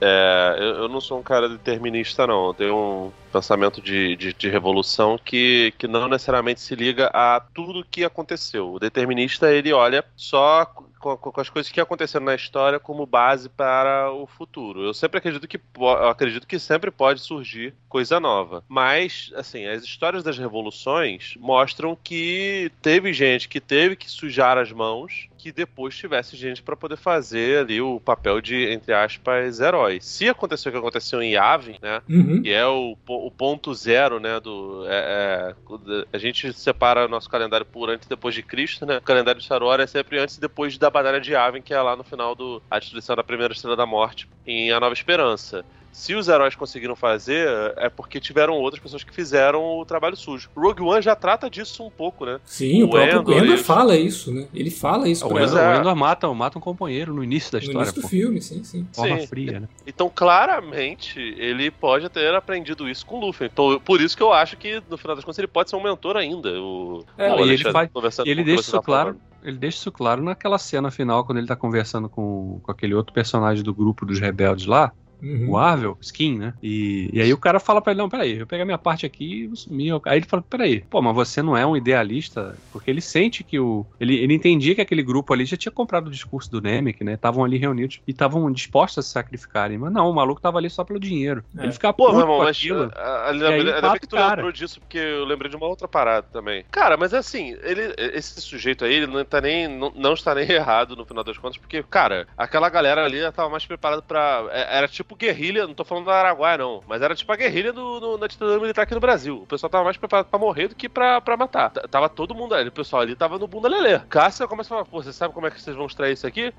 é, eu, eu, não sou um cara determinista, não. Eu tenho um pensamento de, de, de, revolução que, que não necessariamente se liga a tudo que aconteceu. O determinista, ele olha só com, com, as coisas que aconteceram na história como base para o futuro. Eu sempre acredito que acredito que sempre pode surgir coisa nova. Mas, assim, as histórias das revoluções mostram que teve gente que teve que sujar as mãos que depois tivesse gente para poder fazer ali o papel de, entre aspas, herói. Se aconteceu o que aconteceu em Yavin, né? Uhum. Que é o, o ponto zero, né? Do, é, é, a gente separa nosso calendário por antes e depois de Cristo, né? O calendário de Star Wars é sempre antes e depois da Batalha de Yavin, que é lá no final do a destruição da primeira Estrela da Morte, em A Nova Esperança se os heróis conseguiram fazer, é porque tiveram outras pessoas que fizeram o trabalho sujo. Rogue One já trata disso um pouco, né? Sim, o, o próprio Endor, Endor fala isso, né? Ele fala isso. O Endor, é. o Endor mata, mata um companheiro no início da no história. No início do filme, sim, sim. Forma sim. fria, né? Então, claramente, ele pode ter aprendido isso com o Luffy. Então, por isso que eu acho que, no final das contas, ele pode ser um mentor ainda. O, é, o e ele, faz, ele deixa isso claro. Ele deixa isso claro naquela cena final, quando ele tá conversando com, com aquele outro personagem do grupo dos rebeldes lá, Uhum. o Arvel, Skin, né? E, e aí o cara fala pra ele, não, peraí, eu pegar minha parte aqui e vou sumir. Aí ele fala, peraí, pô, mas você não é um idealista? Porque ele sente que o... Ele, ele entendia que aquele grupo ali já tinha comprado o discurso do Nemec, né? Estavam ali reunidos e estavam dispostos a se sacrificarem. Mas não, o maluco tava ali só pelo dinheiro. É. Ele ficava pô, meu irmão, mas aquilo, ainda bem que tu cara. lembrou disso, porque eu lembrei de uma outra parada também. Cara, mas assim, ele, esse sujeito aí, ele não tá nem, não, não está nem errado no final das contas, porque, cara, aquela galera ali já tava mais preparada pra... É, era tipo guerrilha, não tô falando da Araguaia, não, mas era tipo a guerrilha do, no, na ditadura militar aqui no Brasil. O pessoal tava mais preparado pra morrer do que pra, pra matar. T tava todo mundo ali, o pessoal ali tava no bunda lelê. Cássia começa a falar, pô, você sabe como é que vocês vão extrair isso aqui?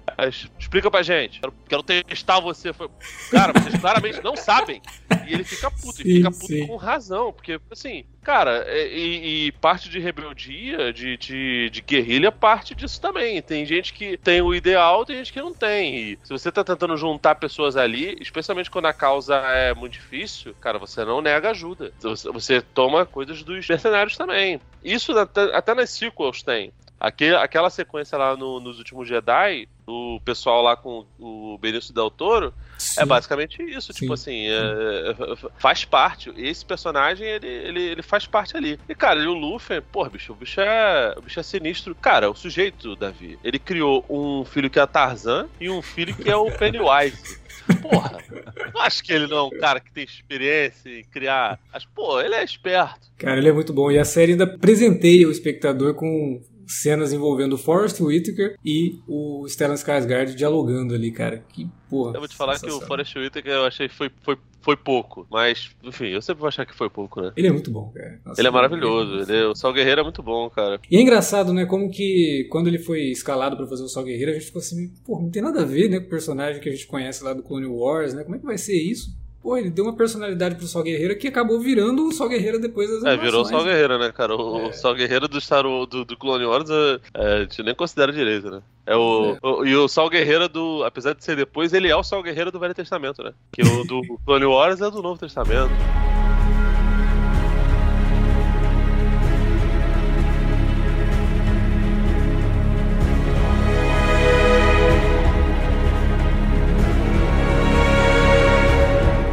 Explica pra gente. Quero, quero testar você. Cara, vocês claramente não sabem. E ele fica puto, sim, e fica puto sim. com razão, porque, assim, cara, é, e, e parte de rebeldia, de, de, de, guerrilha, parte disso também. Tem gente que tem o ideal, tem gente que não tem. E se você tá tentando juntar pessoas ali, especialmente quando a causa é muito difícil, cara, você não nega ajuda. Você toma coisas dos mercenários também. Isso até, até nas sequels tem. Aquele, aquela sequência lá no, nos últimos Jedi, o pessoal lá com o Benício Del Toro, é Sim. é basicamente isso. Tipo Sim. Tipo assim, é, faz parte. Esse personagem, ele, ele, ele faz parte ali. E, cara, ele, o Luffy, pô, bicho, o bicho é. O bicho é sinistro. Cara, o sujeito, Davi, ele criou um filho que é Tarzan e um filho que é o Pennywise. Porra, não acho que ele não é um cara que tem experiência em criar. Mas, pô, ele é esperto. Cara, ele é muito bom. E a série ainda presenteia o espectador com cenas envolvendo o Forrest Whitaker e o Stellan Skarsgård dialogando ali, cara. Que porra. Eu vou te falar que o Forrest Whitaker eu achei foi, foi, foi pouco, mas, enfim, eu sempre vou achar que foi pouco, né? Ele é muito bom, cara. Nossa, ele é maravilhoso. Ele é, o Sal Guerreiro é muito bom, cara. E é engraçado, né? Como que quando ele foi escalado para fazer o Sal Guerreiro, a gente ficou assim, pô, não tem nada a ver, né, com o personagem que a gente conhece lá do Clone Wars, né? Como é que vai ser isso? Pô, ele deu uma personalidade pro Sol Guerreiro que acabou virando o Sol Guerreiro depois das É, virou o Sol Guerreiro, né, cara? O é. Sol Guerreiro do, Star, do, do Clone Wars é, é, a gente nem considera direito, né? É o, é. o, e o Sol Guerreiro do. Apesar de ser depois, ele é o Sol Guerreiro do Velho Testamento, né? Que o do Clone Wars é do Novo Testamento.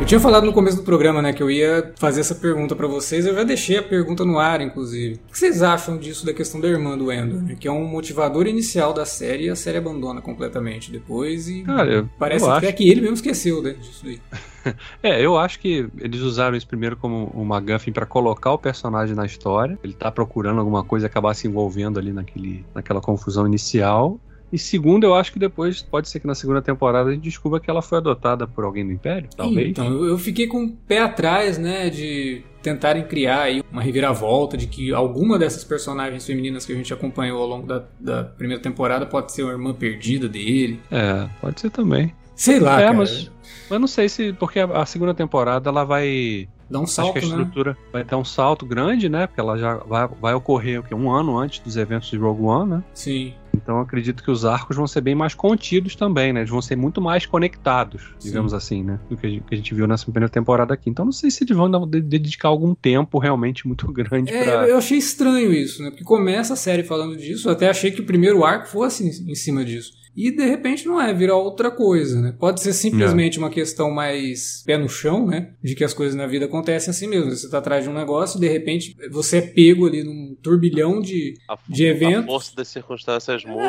Tinha falado no começo do programa, né, que eu ia fazer essa pergunta para vocês. Eu já deixei a pergunta no ar, inclusive. O que vocês acham disso da questão da irmã do Endor, né, que é um motivador inicial da série e a série abandona completamente depois e Cara, parece até acho- que ele mesmo esqueceu né, disso aí. É, eu acho que eles usaram isso primeiro como uma MacGuffin pra colocar o personagem na história. Ele tá procurando alguma coisa e acabar se envolvendo ali naquele, naquela confusão inicial. E segundo, eu acho que depois, pode ser que na segunda temporada a gente descubra que ela foi adotada por alguém do Império, talvez. Então, eu- fiquei com o pé atrás, né, de tentarem criar aí uma reviravolta de que alguma dessas personagens femininas que a gente acompanhou ao longo da, da primeira temporada pode ser uma irmã perdida dele. É, pode ser também. Sei lá, é, cara. mas, mas não sei se. Porque a, a segunda temporada ela vai. Dá um acho salto, que a né? estrutura vai dar um salto grande, né? Porque ela já vai, vai ocorrer um ano antes dos eventos de Rogue One, né? Sim. Então acredito que os arcos vão ser bem mais contidos também, né? Eles vão ser muito mais conectados, digamos assim, né? Do que a gente, que a gente viu nessa primeira temporada aqui. Então não sei se eles vão dedicar algum tempo realmente muito grande É, pra. eu achei estranho isso, né? Porque começa a série falando disso, eu até achei que o primeiro arco fosse em cima disso. E de repente não é, vira outra coisa, né? Pode ser simplesmente uma questão mais pé no chão, né? De que as coisas na vida acontecem assim mesmo. Você tá atrás de um negócio e de repente você é pego ali num turbilhão de. A, De eventos. a força das circunstâncias muda.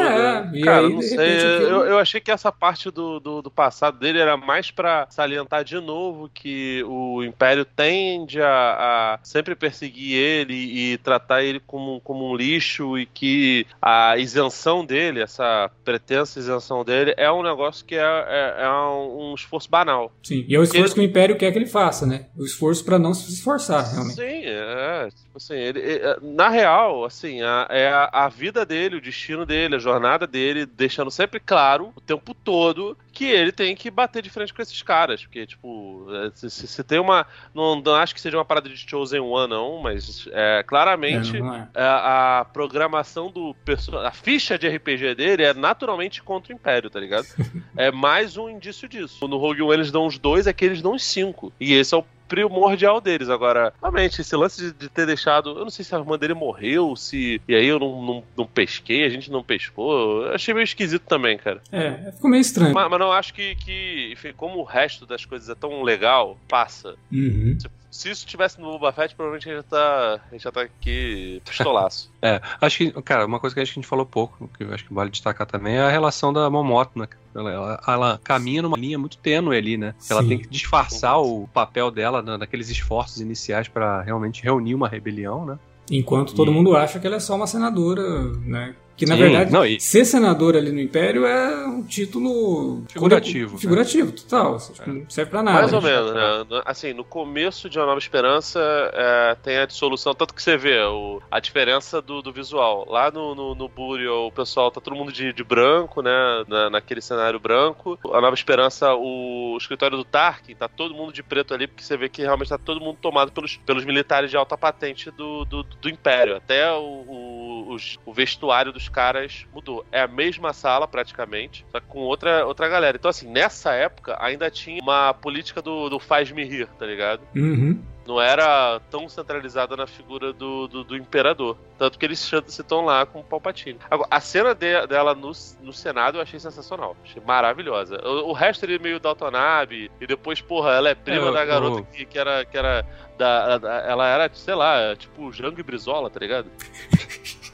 É, e Cara, aí, não de sei. aquilo- Eu, eu achei que essa parte do, do, do passado dele era mais pra salientar de novo que o Império tende a, a sempre perseguir ele e tratar ele como, como um lixo e que a isenção dele, essa pretensa isenção dele, é um negócio que é, é, é um, esforço banal. Sim. E é o esforço Ele- que o Império quer que ele faça, né? O esforço pra não se esforçar, realmente. Sim, é. Assim, ele, é, na real, assim, a, é a, a vida dele, o destino dele, a jornada dele, deixando sempre claro o tempo todo que ele tem que bater de frente com esses caras. Porque, tipo, é, se, se- tem uma. Não, não acho que seja uma parada de Chosen One, não, mas é, claramente. É, é. A, a programação do a ficha de RPG dele é naturalmente contra o Império, tá ligado? é mais um indício disso. No Rogue One eles dão os dois, aqui eles dão os cinco. E esse é o primordial deles. Agora, realmente, esse lance de, de ter deixado. Eu não sei se a irmã dele morreu, se. E aí eu não, não, não pesquei, a gente não pescou. Eu achei meio esquisito também, cara. É, ficou meio estranho. Mas, mas não acho que, que, enfim, como o resto das coisas é tão legal, passa. Uhum. Se isso tivesse no Boba Fett, provavelmente a gente já tá, a gente já tá aqui pistolaço. É, acho que, cara, uma coisa que acho que a gente falou pouco, que eu acho que vale destacar também, é a relação da Momotna. Ela, ela, ela caminha numa linha muito tênue ali, né? Ela Sim. tem que disfarçar o papel dela na- naqueles esforços iniciais pra realmente reunir uma rebelião, né? Enquanto todo E- mundo acha que ela é só uma senadora, né? Que na Sim, verdade, não, e- ser senadora ali no Império é um título Figurativo, né? Figurativo, total. Assim, tipo, Não serve pra nada. Mais ou menos, né? Assim, no começo de Uma Nova Esperança é, tem a dissolução, tanto que você vê o- a diferença do, do visual. Lá no, no, no Burial, o pessoal tá todo mundo de, de branco, né? Na- naquele cenário branco. A Nova Esperança, o escritório do Tarkin, tá todo mundo de preto ali, porque você vê que realmente tá todo mundo tomado pelos, pelos militares de alta patente do, do, do Império. Até o, o, os- o vestuário dos caras mudou. É a mesma sala, praticamente, só que com outra, outra galera. Então, assim, nessa época ainda tinha uma política do, do faz-me rir, tá ligado? Uhum. Não era tão centralizada na figura do, do, do imperador. Tanto que eles citam lá com o Palpatine. Agora, a cena de- dela no, no Senado eu achei sensacional. Achei maravilhosa. O, o resto ele é meio Dalton Abbey. E depois, porra, ela é prima da o- garota o- que, que era. Que era da, da- ela era, sei lá, tipo Jango e Brizola, tá ligado?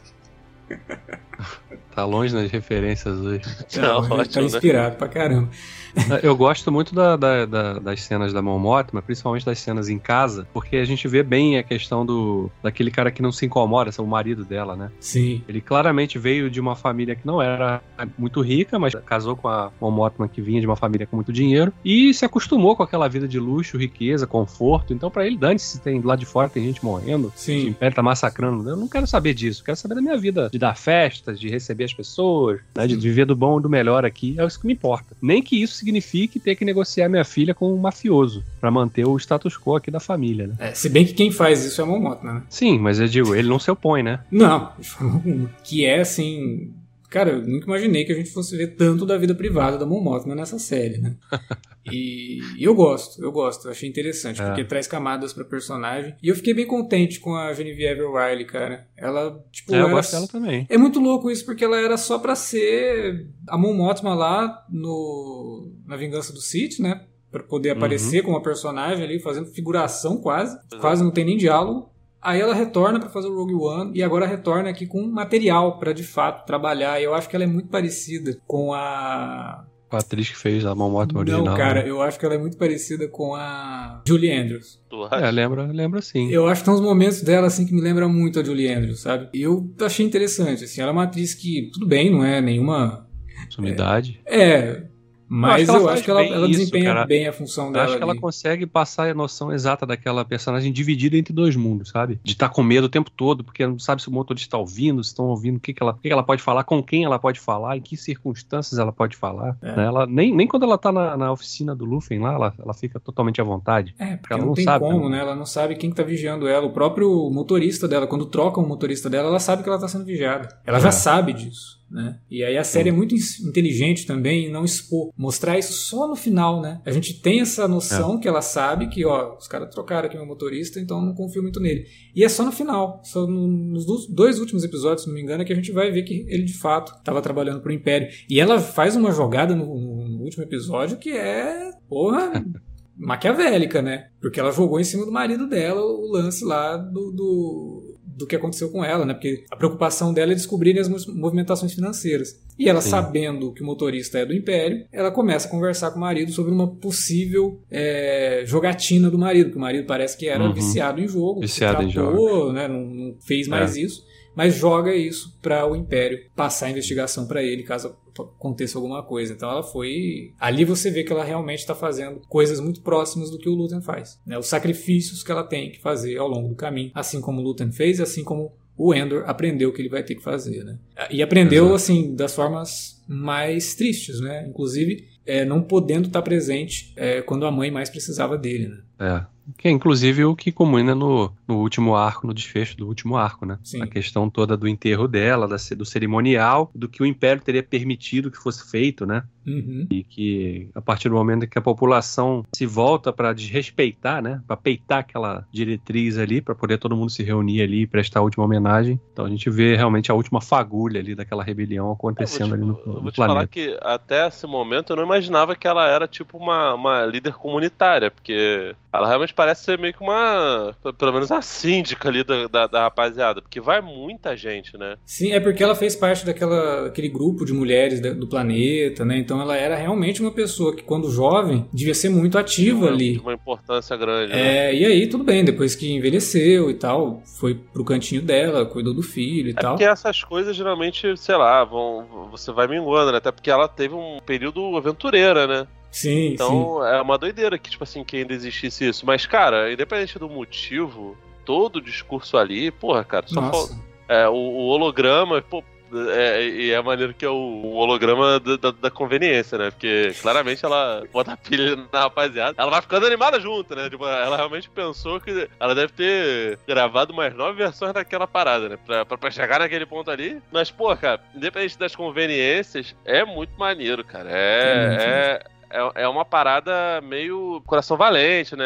Tá longe nas referências hoje. Não, Tá, ótimo, tá né? inspirado pra caramba. Eu gosto muito da- da- da- das cenas da Mon Mothma, principalmente das cenas em casa, porque a gente vê bem a questão do daquele cara que não se incomoda, é o marido dela, né? Sim. Ele claramente veio de uma família que não era muito rica, mas casou com a Mon Mothma que vinha de uma família com muito dinheiro e se acostumou com aquela vida de luxo, riqueza, conforto. Então pra ele dane se tem lá de fora tem gente morrendo, o Sim. Império tá massacrando. Eu não quero saber disso, eu quero saber da minha vida, de dar festas, de receber as pessoas, né, de viver do bom e do melhor aqui. É isso que me importa. Nem que isso signifique ter que negociar minha filha com um mafioso pra manter o status quo aqui da família, né? É, se bem que quem faz isso é a Momotna, né? Sim, mas eu digo, ele não se opõe, né? Não, de forma alguma. Que é assim. Cara, eu nunca imaginei que a gente fosse ver tanto da vida privada da Mon Mothma nessa série, né? E, eu gosto, eu gosto, eu achei interessante, É. porque traz camadas pra personagem. E eu fiquei bem contente com a Genevieve O'Reilly, cara. Ela, tipo, É, eu gosto dela também. É muito louco isso, porque ela era só pra ser a Mon Mothma lá no, na Vingança do Sith, né? para poder aparecer uhum. como personagem ali, fazendo figuração quase, quase não tem nem diálogo. Aí ela retorna para fazer o Rogue One e agora retorna aqui com material para de fato trabalhar. E eu acho que ela é muito parecida com a a atriz que fez a Mão Morta original. Não, cara, né? eu acho que ela é muito parecida com a Julie Andrews. É, lembra, lembra sim. Eu acho que tem uns momentos dela assim que me lembra muito a Julie Andrews, sabe? E eu achei interessante, assim, ela é uma atriz que, tudo bem, não é nenhuma... Sumidade. É, é mas eu acho que ela, ela desempenha isso, bem a função dela. Eu acho que ali. ela consegue passar a noção exata daquela personagem dividida entre dois mundos, sabe? De estar tá com medo o tempo todo, porque não sabe se o motorista está ouvindo, se estão ouvindo, o que, que, ela, o que, que ela pode falar, com quem ela pode falar, em que circunstâncias ela pode falar. É. Né? Ela, nem, nem quando ela tá na, na oficina do Luffy lá, ela, ela fica totalmente à vontade. É, porque ela não, não tem sabe, como, né? Ela não sabe quem está vigiando ela. O próprio motorista dela, quando troca o motorista dela, ela sabe que ela está sendo vigiada. Ela é. já sabe disso. Né? E aí a série é muito inteligente também em não expor, mostrar isso só no final, né? A gente tem essa noção é. que ela sabe que, ó, os caras trocaram aqui meu motorista, então não confio muito nele. E é só no final, só no, nos dois últimos episódios, se não me engano, é que a gente vai ver que ele de fato estava trabalhando pro Império. E ela faz uma jogada no, no último episódio que é, porra, maquiavélica, né? Porque ela jogou em cima do marido dela o lance lá do, do do que aconteceu com ela, né? Porque a preocupação dela é descobrir as movimentações financeiras. E ela, Sim. sabendo que o motorista é do Império, ela começa a conversar com o marido sobre uma possível é, jogatina do marido, que o marido parece que era uhum. viciado em jogo, viciado tratou, em jogo. Né, não, não fez mais é. isso mas joga isso para o Império passar a investigação para ele caso aconteça alguma coisa. Então ela foi. Ali você vê que ela realmente está fazendo coisas muito próximas do que o Luthor faz. Né? Os sacrifícios que ela tem que fazer ao longo do caminho, assim como o Luthor fez, assim como o Endor aprendeu que ele vai ter que fazer, né? E aprendeu Exato. assim das formas mais tristes, né? Inclusive é, não podendo estar presente é, quando a mãe mais precisava dele, né? É. Que é inclusive o que culmina no, no último arco, no desfecho do último arco, né? Sim. A questão toda do enterro dela, da, do cerimonial, do que o Império teria permitido que fosse feito, né? Uhum. E que a partir do momento que a população se volta para desrespeitar, né? Para peitar aquela diretriz ali, para poder todo mundo se reunir ali e prestar a última homenagem. Então a gente vê realmente a última fagulha ali daquela rebelião acontecendo te, ali no, no vou te planeta. falar que até esse momento eu não imaginava que ela era tipo uma, uma líder comunitária, porque ela realmente parece ser meio que uma. Pelo menos a síndica ali da, da, da, rapaziada, porque vai muita gente, né? Sim, é porque ela fez parte daquela, daquele grupo de mulheres do planeta, né? Então ela era realmente uma pessoa que, quando jovem, devia ser muito ativa uma, ali. Uma importância grande. É, né? e aí tudo bem, depois que envelheceu e tal, foi pro cantinho dela, cuidou do filho e é tal. Porque essas coisas geralmente, sei lá, vão, você vai minguando, né? Até porque ela teve um período aventureira, né? Sim, então sim. é uma doideira que, tipo assim, que ainda existisse isso. Mas, cara, independente do motivo, todo o discurso ali, porra, cara, só falta. É, o, o, holograma, pô, é, e é maneiro que é o, holograma da, da, da, conveniência, né? Porque claramente ela bota a pilha na rapaziada, ela vai ficando animada junto, né? Tipo, ela realmente pensou que ela deve ter gravado mais nove versões daquela parada, né? Pra, pra, pra chegar naquele ponto ali. Mas, pô, cara, independente das conveniências, é muito maneiro, cara. É, é, é, é uma parada meio coração valente, né?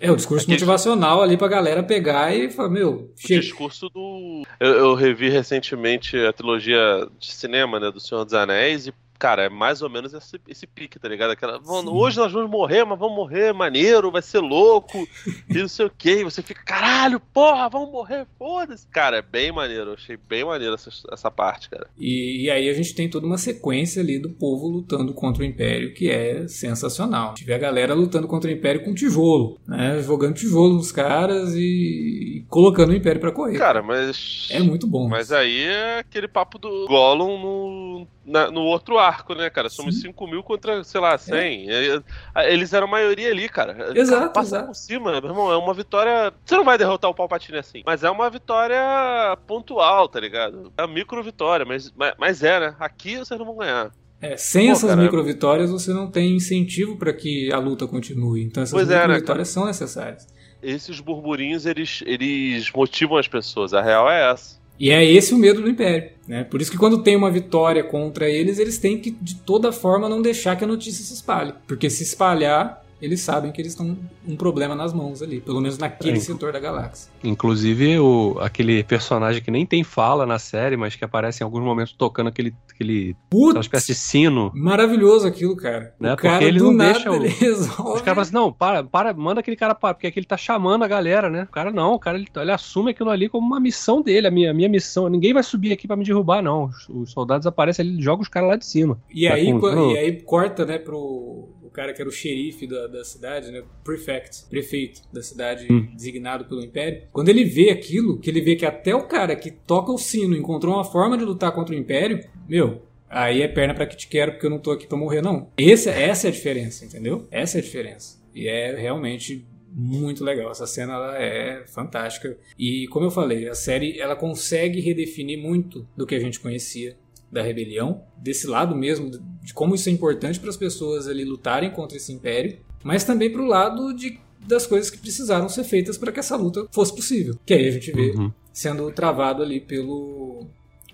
É, o discurso Aquele... motivacional ali pra galera pegar e falar, meu, chega. O discurso do. Eu, eu, revi recentemente a trilogia de cinema, né, do Senhor dos Anéis, e Cara, é mais ou menos esse, esse pique, tá ligado? Aquela, hoje nós vamos morrer, mas vamos morrer maneiro, vai ser louco, e não sei o que. você fica, caralho, porra, vamos morrer, foda-se. Cara, é bem maneiro, eu achei bem maneiro essa, essa parte, cara. E, e, aí a gente tem toda uma sequência ali do povo lutando contra o Império, que é sensacional. Tive a galera lutando contra o Império com tijolo, né? Jogando tijolo nos caras e, e colocando o Império para correr. Cara, mas. É muito bom. Mas aí é aquele papo do Gollum no, na, no outro arco, né, cara? Somos Sim. 5 mil contra, sei lá, 100. É. Eles eram maioria ali, cara. Exato, Passa exato. por cima, meu irmão. É uma vitória. Você não vai derrotar o Palpatine assim, mas é uma vitória pontual, tá ligado? É uma micro vitória, mas, mas é, né? Aqui vocês não vão ganhar. É, sem Pô, essas cara, micro vitórias você não tem incentivo para que a luta continue. Então essas pois micro é, né, são necessárias. Esses burburinhos eles, eles motivam as pessoas. A real é essa. E é esse o medo do Império. Né? Por isso que quando tem uma vitória contra eles, eles têm que, de toda forma, não deixar que a notícia se espalhe. Porque se espalhar, eles sabem que eles estão um problema nas mãos ali, pelo menos naquele é, setor da galáxia. Inclusive o, aquele personagem que nem tem fala na série, mas que aparece em alguns momentos tocando aquele, aquele Putz, espécie de sino. Maravilhoso aquilo, cara. Né? O porque cara, ele não nada, deixa o... Os caras falam assim, não, para, para, manda aquele cara para, porque aqui ele tá chamando a galera, né? O cara não, o cara ele, ele assume aquilo ali como uma missão dele, a minha, a minha missão. Ninguém vai subir aqui para me derrubar, não. Os, os soldados aparecem ali, jogam os caras lá de cima. E aí, com, e aí corta, né, pro cara que era o xerife da, da cidade, né? Prefect, prefeito da cidade hum. designado pelo Império. Quando ele vê aquilo, que ele vê que até o cara que toca o sino encontrou uma forma de lutar contra o Império, meu, aí é perna para que te quero porque eu não tô aqui para morrer não. Esse, essa é a diferença, entendeu? Essa é a diferença. E é realmente muito legal. Essa cena ela é fantástica. E como eu falei, a série ela consegue redefinir muito do que a gente conhecia da rebelião, desse lado mesmo, de como isso é importante para as pessoas ali lutarem contra esse império, mas também para o lado de, das coisas que precisaram ser feitas para que essa luta fosse possível. Que aí a gente vê uhum. sendo travado ali pelo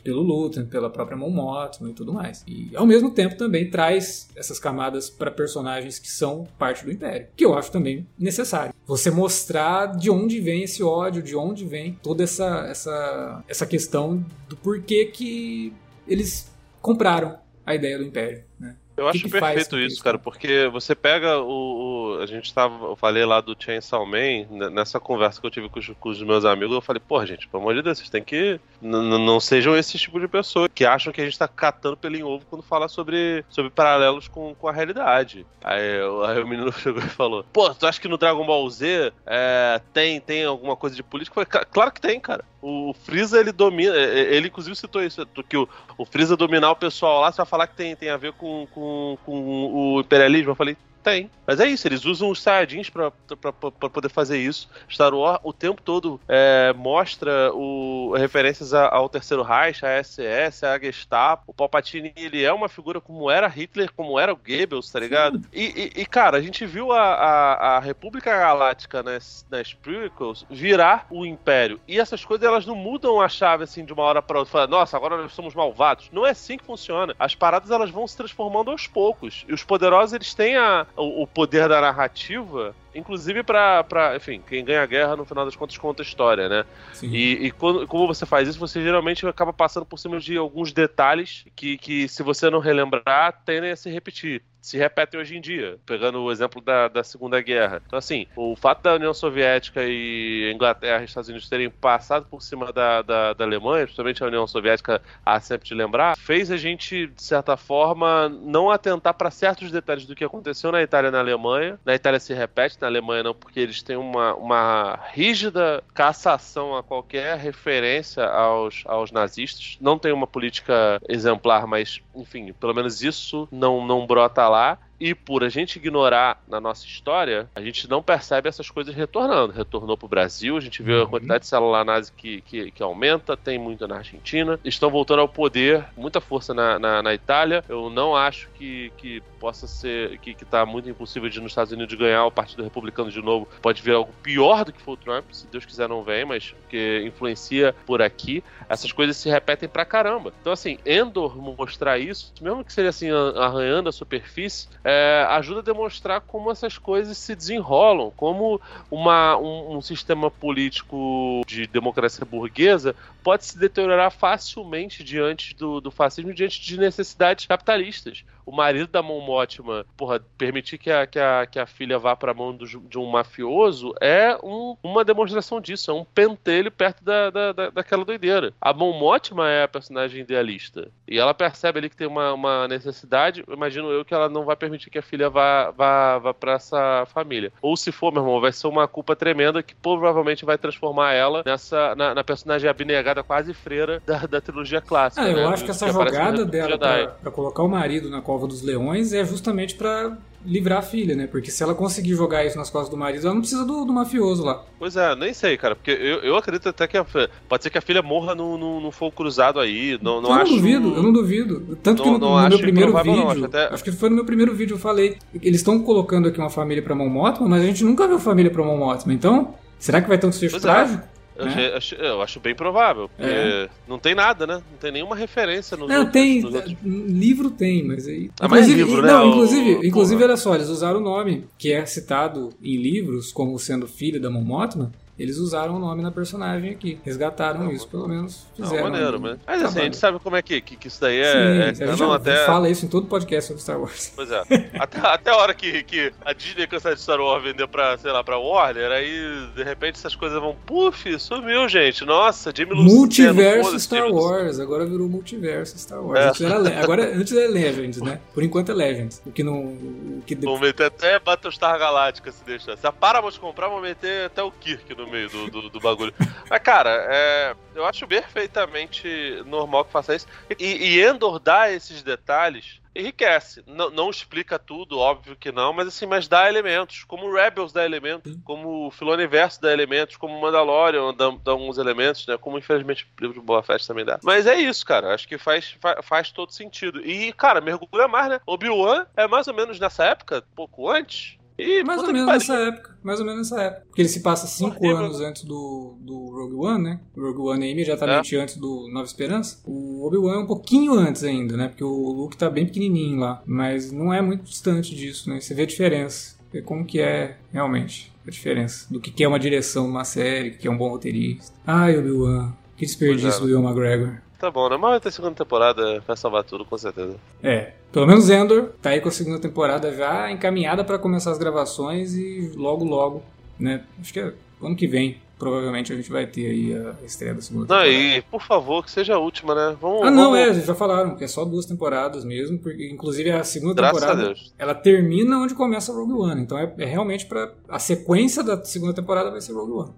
pelo Luthor, pela própria Mon Mothma e tudo mais. E ao mesmo tempo também traz essas camadas para personagens que são parte do Império, que eu acho também necessário. Você mostrar de onde vem esse ódio, de onde vem toda essa essa essa questão do porquê que eles compraram a ideia do Império, né? Eu acho que que perfeito isso, isso, cara, porque você pega o, o, A gente tava. Eu falei lá do Chainsaw Man, nessa conversa que eu tive com os, com os meus amigos, eu falei, pô, gente, pelo amor de Deus, vocês têm que. Não sejam esse tipo de pessoa que acham que a gente tá catando pelo em ovo quando fala sobre, sobre paralelos com, com a realidade. Aí, aí o menino chegou e falou: Pô, tu acha que no Dragon Ball Z é, tem, tem alguma coisa de política? Eu falei, claro que tem, cara. O Freeza, ele domina. Ele, inclusive, citou isso: que o, o Freeza dominar o pessoal lá, você vai falar que tem, tem a ver com, com, com o imperialismo. Eu falei, tem. Mas é isso, eles usam os Saiyajins pra, pra, pra, poder fazer isso. Star Wars o tempo todo é, mostra o, referências ao Terceiro Reich, a SS, a Gestapo. O Palpatine, ele é uma figura como era Hitler, como era o Goebbels, tá ligado? E, e, e, cara, a gente viu a, a, a República Galáctica nas, nas prequels virar o Império. E essas coisas, elas não mudam a chave, assim, de uma hora pra outra. Fala, Nossa, agora nós somos malvados. Não é assim que funciona. As paradas, elas vão se transformando aos poucos. E os poderosos, eles têm a, o, o poder da narrativa inclusive para, enfim, quem ganha a guerra no final das contas conta a história, né? Sim. E, e quando, como você faz isso, você geralmente acaba passando por cima de alguns detalhes que, que se você não relembrar, tendem a se repetir se repetem hoje em dia, pegando o exemplo da, da Segunda Guerra. Então, assim, o fato da União Soviética e Inglaterra e Estados Unidos terem passado por cima da, da, da Alemanha, principalmente a União Soviética, há sempre de lembrar, fez a gente, de certa forma, não atentar para certos detalhes do que aconteceu na Itália e na Alemanha. Na Itália se repete, na Alemanha não, porque eles têm uma, uma rígida cassação a qualquer referência aos, aos nazistas. Não tem uma política exemplar, mas, enfim, pelo menos isso não, não brota lá e por a gente ignorar na nossa história, a gente não percebe essas coisas retornando. Retornou para o Brasil, a gente vê a uhum. quantidade de célula nazi que, que, que, aumenta, tem muito na Argentina. Estão voltando ao poder, muita força na, na, na Itália. Eu não acho que, que possa ser, que, que tá muito impossível de nos Estados Unidos ganhar o Partido Republicano de novo. Pode vir algo pior do que foi o Trump, se Deus quiser não vem, mas que influencia por aqui. Essas coisas se repetem pra caramba. Então, assim, Endor mostrar isso, mesmo que seja assim, arranhando a superfície, é, é, ajuda a demonstrar como essas coisas se desenrolam, como uma, um, um, sistema político de democracia burguesa pode se deteriorar facilmente diante do, do fascismo, diante de necessidades capitalistas o marido da Mothma, porra, permitir que a, que a, que a filha vá para a mão do, de um mafioso é um, uma demonstração disso, é um pentelho perto da, da, da, daquela doideira. A Mothma é a personagem idealista e ela percebe ali que tem uma, uma necessidade, imagino eu que ela não vai permitir que a filha vá, vá, vá para essa família. Ou se for, meu irmão, vai ser uma culpa tremenda que provavelmente vai transformar ela nessa na, na personagem abnegada quase freira da, da trilogia clássica. Ah, eu né? acho que essa que jogada dela para colocar o marido na cova dos leões é justamente para livrar a filha, né? Porque se ela conseguir jogar isso nas costas do marido, ela não precisa do, do mafioso lá. Pois é, nem sei, cara, porque eu, eu acredito até que a, pode ser que a filha morra no, no, fogo cruzado aí. Não, não eu acho... não duvido, eu não duvido. Tanto não, que no, no meu primeiro vídeo, não, acho, até... acho, que foi no meu primeiro vídeo eu falei, eles estão colocando aqui uma família pra Mão mas a gente nunca viu família pra Mão então será que vai ter um desfecho é. trágico? Eu, né? acho, eu acho bem provável, porque É. não tem nada, né? Não tem nenhuma referência nos Não, outros, tem. nos outros- Livro tem, mas aí. Ah, mas Inclusive- livro, né, Não, inclusive, o- inclusive, olha só, eles usaram o nome que é citado em livros como sendo filho da Mon Mothma. Eles usaram o nome na personagem aqui. Resgataram isso, pelo menos Não, fizeram. maneiro, um mas, mas assim, a gente sabe como é que, que, que isso daí é. Sim, é a gente até. fala isso em todo podcast sobre Star Wars. Pois é. Até, até a hora que, que a Disney cansar de Star Wars vender pra, sei lá, pra Warner, aí de repente essas coisas vão. Puf, sumiu, gente. Nossa, Jimmy Luceno. Multiverso Star Jimmy. Wars, agora virou multiverso Star Wars. É. Antes era agora antes era Legends, né? Por enquanto é Legends. O que não. O que Vão meter até Battlestar Galactica se deixar. Se a Paramount comprar, vão meter até o Kirk no meio do, do, do bagulho. Mas, cara, é, eu acho perfeitamente normal que faça isso. E, e Endor dá esses detalhes, enriquece. Não, não explica tudo, óbvio que não, mas assim, mas dá elementos. Como o Rebels dá elementos, como o Filoniverso dá elementos, como o Mandalorian dá, dá alguns elementos, né? Como infelizmente o livro de Boa Festa também dá. Mas é isso, cara. Acho que faz, fa- faz todo sentido. E, cara, mergulha mais, né? Obi-Wan é mais ou menos nessa época, pouco antes. E Mais ou menos nessa época. Mais ou menos nessa época. Porque ele se passa cinco Horrível. anos antes do, do Rogue One, né? O Rogue One é imediatamente antes do Nova Esperança. O Obi-Wan é um pouquinho antes ainda, né? Porque o Luke tá bem pequenininho lá. Mas não é muito distante disso, né? Você vê a diferença. Vê como que é realmente a diferença. Do que é uma direção numa série, o que é um bom roteirista. Ai, Obi-Wan. Que desperdício é. do Ian McGregor. Tá bom, né? Mas vai ter segunda temporada, vai salvar tudo, com certeza. É, pelo menos Endor tá aí com a segunda temporada já encaminhada pra começar as gravações e logo, logo, né? Acho que é ano que vem, provavelmente a gente vai ter aí a estreia da segunda temporada. e por favor, que seja a última, né? Vamos, Ah, não, vamos... é, já falaram que é só duas temporadas mesmo, porque inclusive a segunda Graças a temporada Deus. ela termina onde começa Rogue One, então é, é realmente para a sequência da segunda temporada vai ser Rogue One.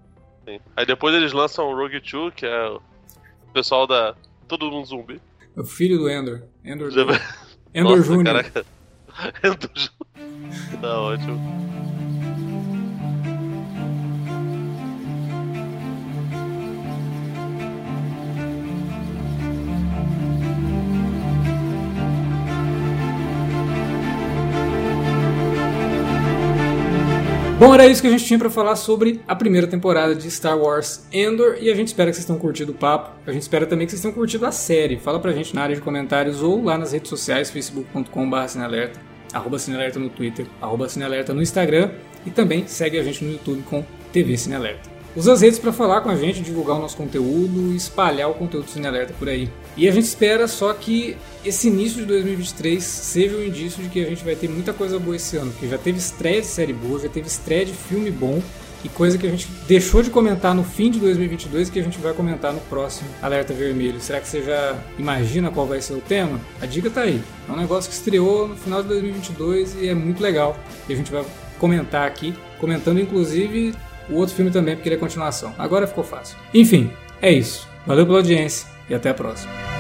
Sim. Aí depois eles lançam o Rogue 2, que é o pessoal da. Todo mundo zumbi. É o filho do Endor, Endor, Já- Endor Nossa, Jr. caraca. Endor Jr. Tá ótimo. Bom, era isso que a gente tinha pra falar sobre a primeira temporada de Star Wars Endor e a gente espera que vocês tenham curtido o papo. A gente espera também que vocês tenham curtido a série. Fala pra gente na área de comentários ou lá nas redes sociais, facebook.com.br cinealerta, arroba cinealerta no Twitter, arroba cinealerta no Instagram e também segue a gente no YouTube com TV Cinealerta. Usa as redes para falar com a gente, divulgar o nosso conteúdo e espalhar o conteúdo do Cinealerta por aí. E a gente espera só que esse início de 2023 seja um indício de que a gente vai ter muita coisa boa esse ano, porque já teve estreia de série boa, já teve estreia de filme bom e coisa que a gente deixou de comentar no fim de 2022 que a gente vai comentar no próximo Alerta Vermelho. Será que você já imagina qual vai ser o tema? A dica tá aí. É um negócio que estreou no final de 2022 e é muito legal. E a gente vai comentar aqui, comentando inclusive o outro filme também, porque ele é continuação. Agora ficou fácil. Enfim, é isso. Valeu pela audiência e até a próxima.